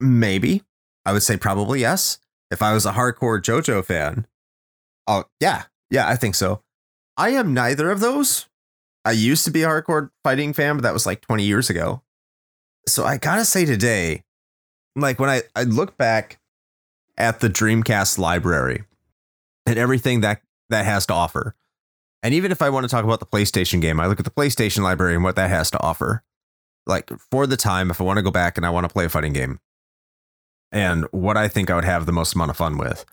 maybe I would say probably yes. If I was a hardcore JoJo fan, oh yeah, yeah, I think so. I am neither of those. I used to be a hardcore fighting fan, but that was like 20 years ago. So I gotta say today, like when I, I look back at the Dreamcast library and everything that that has to offer. And even if I want to talk about the PlayStation game, I look at the PlayStation library and what that has to offer. Like for the time, if I want to go back and I want to play a fighting game, and what I think I would have the most amount of fun with,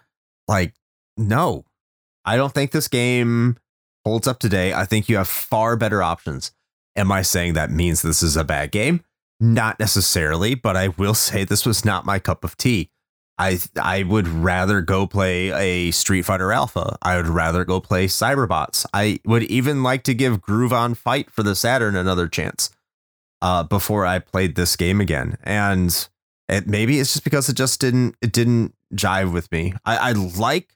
like, no, I don't think this game holds up today. I think you have far better options. Am I saying that means this is a bad game? Not necessarily, but I will (laughs) say this was not my cup of tea. I I would rather go play a Street Fighter Alpha. I would rather go play Cyberbots. I would even like to give Groove on Fight for the Saturn another chance uh, before I played this game again. And it, maybe it's just because it just didn't it didn't jive with me. I, I like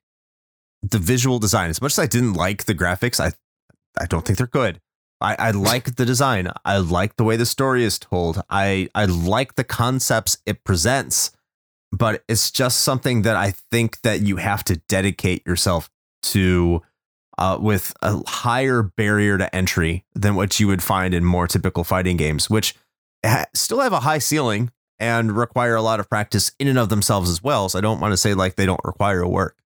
the visual design as much as I didn't like the graphics. I I don't think they're good. I, I (laughs) like the design. I like the way the story is told. I I like the concepts it presents but it's just something that I think that you have to dedicate yourself to uh, with a higher barrier to entry than what you would find in more typical fighting games, which ha- still have a high ceiling and require a lot of practice in and of themselves as well. So I don't want to say like they don't require work,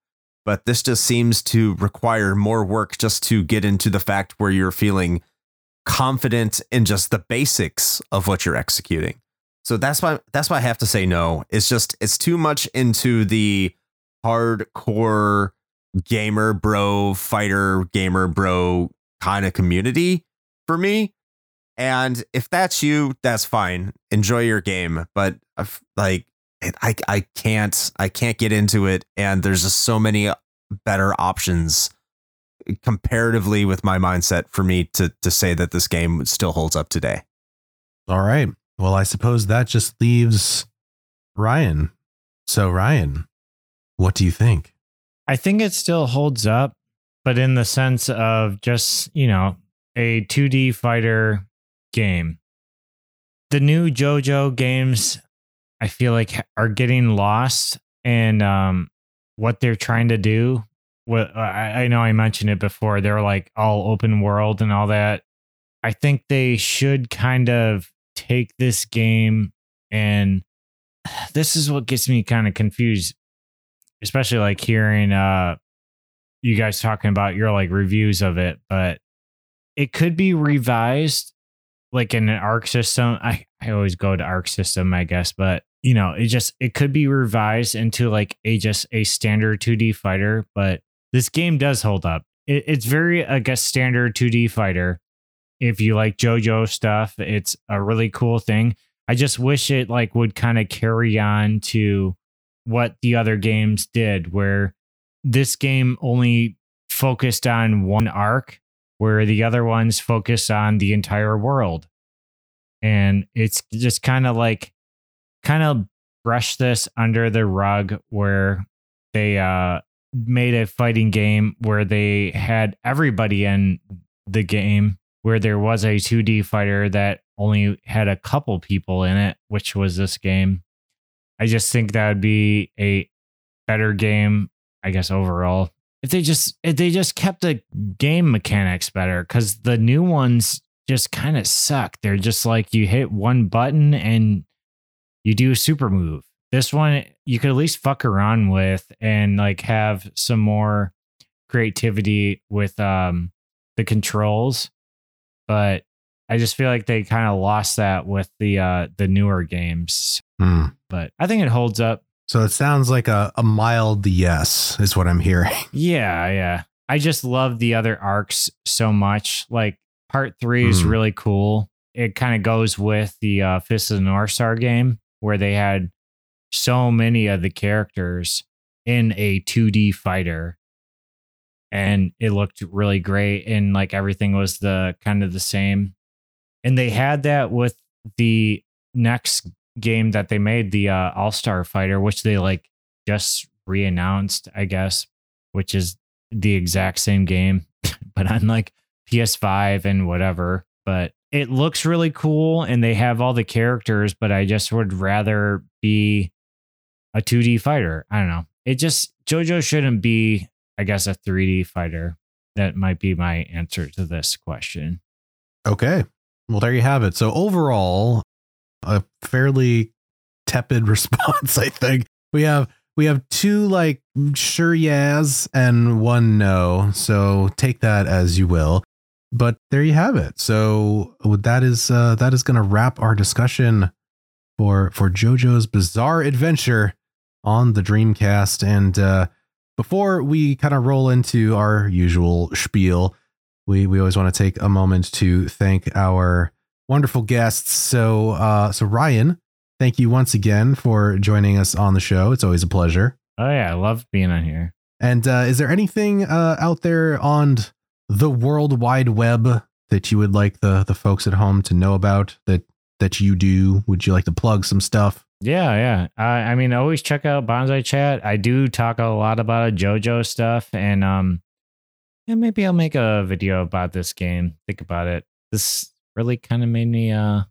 but this just seems to require more work just to get into the fact where you're feeling confident in just the basics of what you're executing. So that's why that's why I have to say no. It's just it's too much into the hardcore gamer bro fighter gamer bro kind of community for me. And if that's you, that's fine. Enjoy your game, but uh, like I I can't I can't get into it and there's just so many better options comparatively with my mindset for me to to say that this game still holds up today. All right. Well, I suppose that just leaves Ryan. So Ryan, what do you think? I think it still holds up, but in the sense of just, you know, a 2D fighter game. The new JoJo games, I feel like are getting lost in um, what they're trying to do. What I, I know I mentioned it before. They're like all open world and all that. I think they should kind of take this game and (sighs) this is what gets me kind of confused especially like hearing uh you guys talking about your like reviews of it but it could be revised like in an arc system i i always go to arc system i guess but you know it just it could be revised into like a just a standard 2d fighter but this game does hold up. It, it's very i guess standard 2d fighter. If you like jojo stuff it's a really cool thing. I just wish it like would kind of carry on to what the other games did where this game only focused on one arc where the other ones focus on the entire world. And it's just kind of like, kind of brush this under the rug where they uh, made a fighting game where they had everybody in the game, where there was a 2D fighter that only had a couple people in it, which was this game. I just think that would be a better game, I guess, overall if they just if they just kept the game mechanics better because the new ones just kind of suck. They're just like you hit one button and you do a super move. This one you could at least fuck around with and like have some more creativity with um the controls. But I just feel like they kind of lost that with the uh the newer games. Hmm. But I think it holds up So it sounds like a, a mild yes, is what I'm hearing. (laughs) Yeah, yeah. I just love the other arcs so much. Like part three is Mhm. really cool. It kind of goes with the uh, Fist of the North Star game where they had so many of the characters in a 2D fighter. And it looked really great. And like everything was the kind of the same. And they had that with the next game that they made, the uh, All Star Fighter, which they like just re-announced, I guess, which is the exact same game, (laughs) but on like PS5 and whatever. But it looks really cool and they have all the characters, but I just would rather be a 2D fighter. I don't know. It just JoJo shouldn't be, I guess, a 3D fighter. That might be my answer to this question. Okay. Well, there you have it. So overall, a fairly tepid (laughs) response, I think. We have we have two like sure yes and one no. So take that as you will. But there you have it. So that is uh that is gonna wrap our discussion for for JoJo's Bizarre Adventure on the Dreamcast. And uh before we kind of roll into our usual spiel, we we always want to take a moment to thank our wonderful guests. So uh so Ryan, thank you once again for joining us on the show. It's always a pleasure. Oh yeah, I love being on here. And uh is there anything uh out there on the world wide web that you would like the the folks at home to know about that that you do? Would you like to plug some stuff? Yeah, yeah. I I mean, always check out Bonsai Chat. I do talk a lot about JoJo stuff, and um, yeah, maybe I'll make a video about this game. Think about it. This really kind of made me uh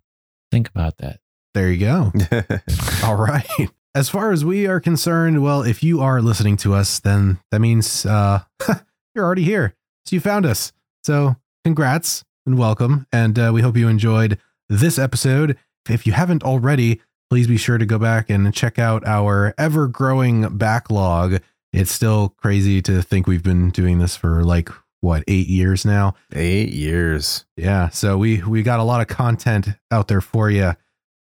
think about that. There you go. (laughs) All right. As far as we are concerned, well, if you are listening to us, then that means uh, (laughs) you're already here. So you found us. So congrats and welcome. And uh, we hope you enjoyed this episode. If you haven't already, please be sure to go back and check out our ever growing backlog. It's still crazy to think we've been doing this for like, what, eight years now? Eight years. Yeah. So we we got a lot of content out there for you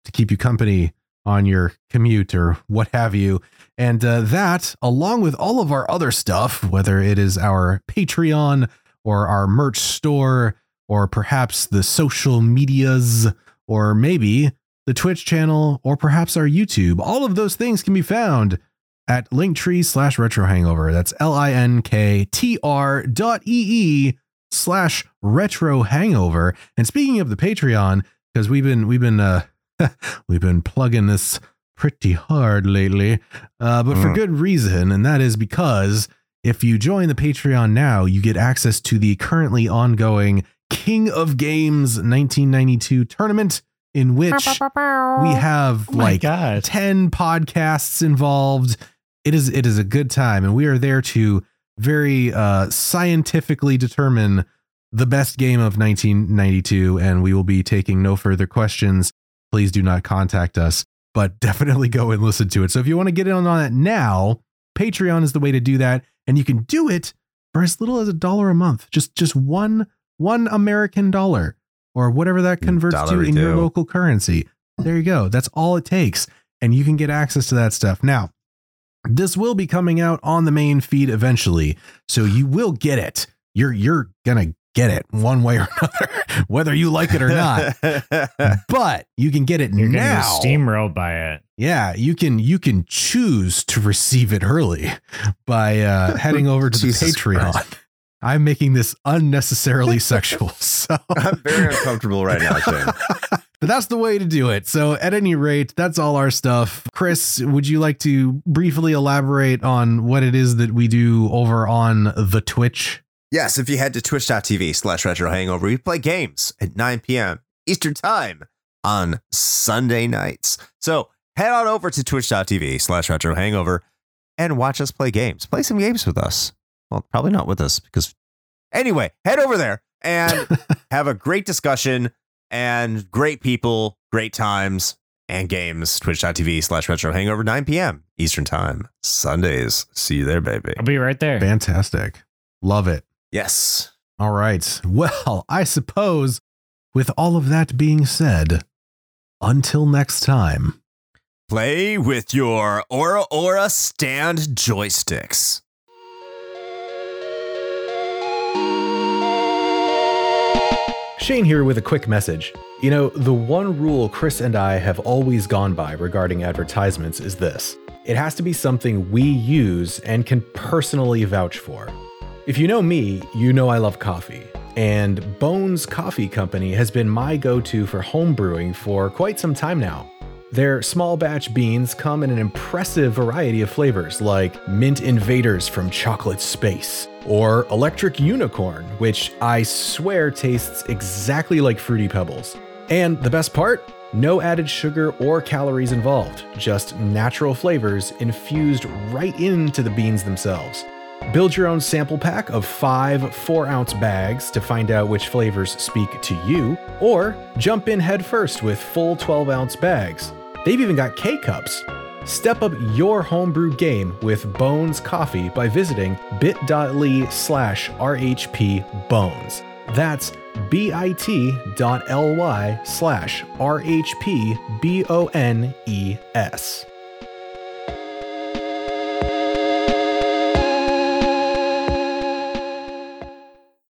to keep you company on your commute or what have you. And uh, that, along with all of our other stuff, whether it is our Patreon or our merch store, or perhaps the social medias, or maybe the Twitch channel, or perhaps our YouTube, all of those things can be found at linktree slash retro hangover. That's L I N K T R dot E E slash retro hangover. And speaking of the Patreon, because we've been we've been uh (laughs) we've been plugging this pretty hard lately, uh, but for Mm. good reason, and that is because if you join the Patreon now, you get access to the currently ongoing King of Games 1992 tournament, in which we have Oh like god. 10 podcasts involved. It is it is a good time and we are there to very uh scientifically determine the best game of 1992 and we will be taking no further questions. Please do not contact us, but (laughs) definitely go and listen to it. So if you want to get in on that now, Patreon is the way to do that and you can do it for as little as a dollar a month. Just just one one American dollar or whatever that converts to in your local currency. There you go. That's all it takes and you can get access to that stuff. Now, this will be coming out on the main feed eventually, so you will get it. You're you're gonna get it one way or (laughs) another, whether you like it or not. (laughs) but you can get it You're gonna now. steamrolled by it. Yeah, you can you can choose to receive it early by uh, (laughs) heading over to the Patreon. Christ. I'm making this unnecessarily sexual. So I'm very uncomfortable right now, Shane. But that's the way to do it. So at any rate, that's all our stuff. Chris, would you like to briefly elaborate on what it is that we do over on the Twitch? Yes, if you head to twitch.tv slash retro hangover, we play games at 9 p.m. Eastern time on Sunday nights. So head on over to twitch.tv slash retro hangover and watch us play games. Play some games with us. Well, probably not with us because anyway, head over there and (laughs) have a great discussion and great people, great times and games. Twitch.tv slash retro hangover 9 p.m. Eastern time. Sundays. See you there, baby. I'll be right there. Fantastic. Love it. Yes. All right. Well, I suppose with all of that being said, until next time. Play with your Ora Ora stand joysticks. Shane here with a quick message. You know, the one rule Chris and I have always gone by regarding advertisements is this it has to be something we use and can personally vouch for. If you know me, you know I love coffee. And Bones Coffee Company has been my go to for home brewing for quite some time now. Their small batch beans come in an impressive variety of flavors like Mint Invaders from Chocolate Space, or Electric Unicorn, which I swear tastes exactly like Fruity Pebbles. And the best part? No added sugar or calories involved, just natural flavors infused right into the beans themselves. Build your own sample pack of five 4 ounce bags to find out which flavors speak to you, or jump in headfirst with full 12 ounce bags. They've even got K cups. Step up your homebrew game with Bones Coffee by visiting bit.ly slash RHP Bones. That's bit.ly slash RHP B O N E S.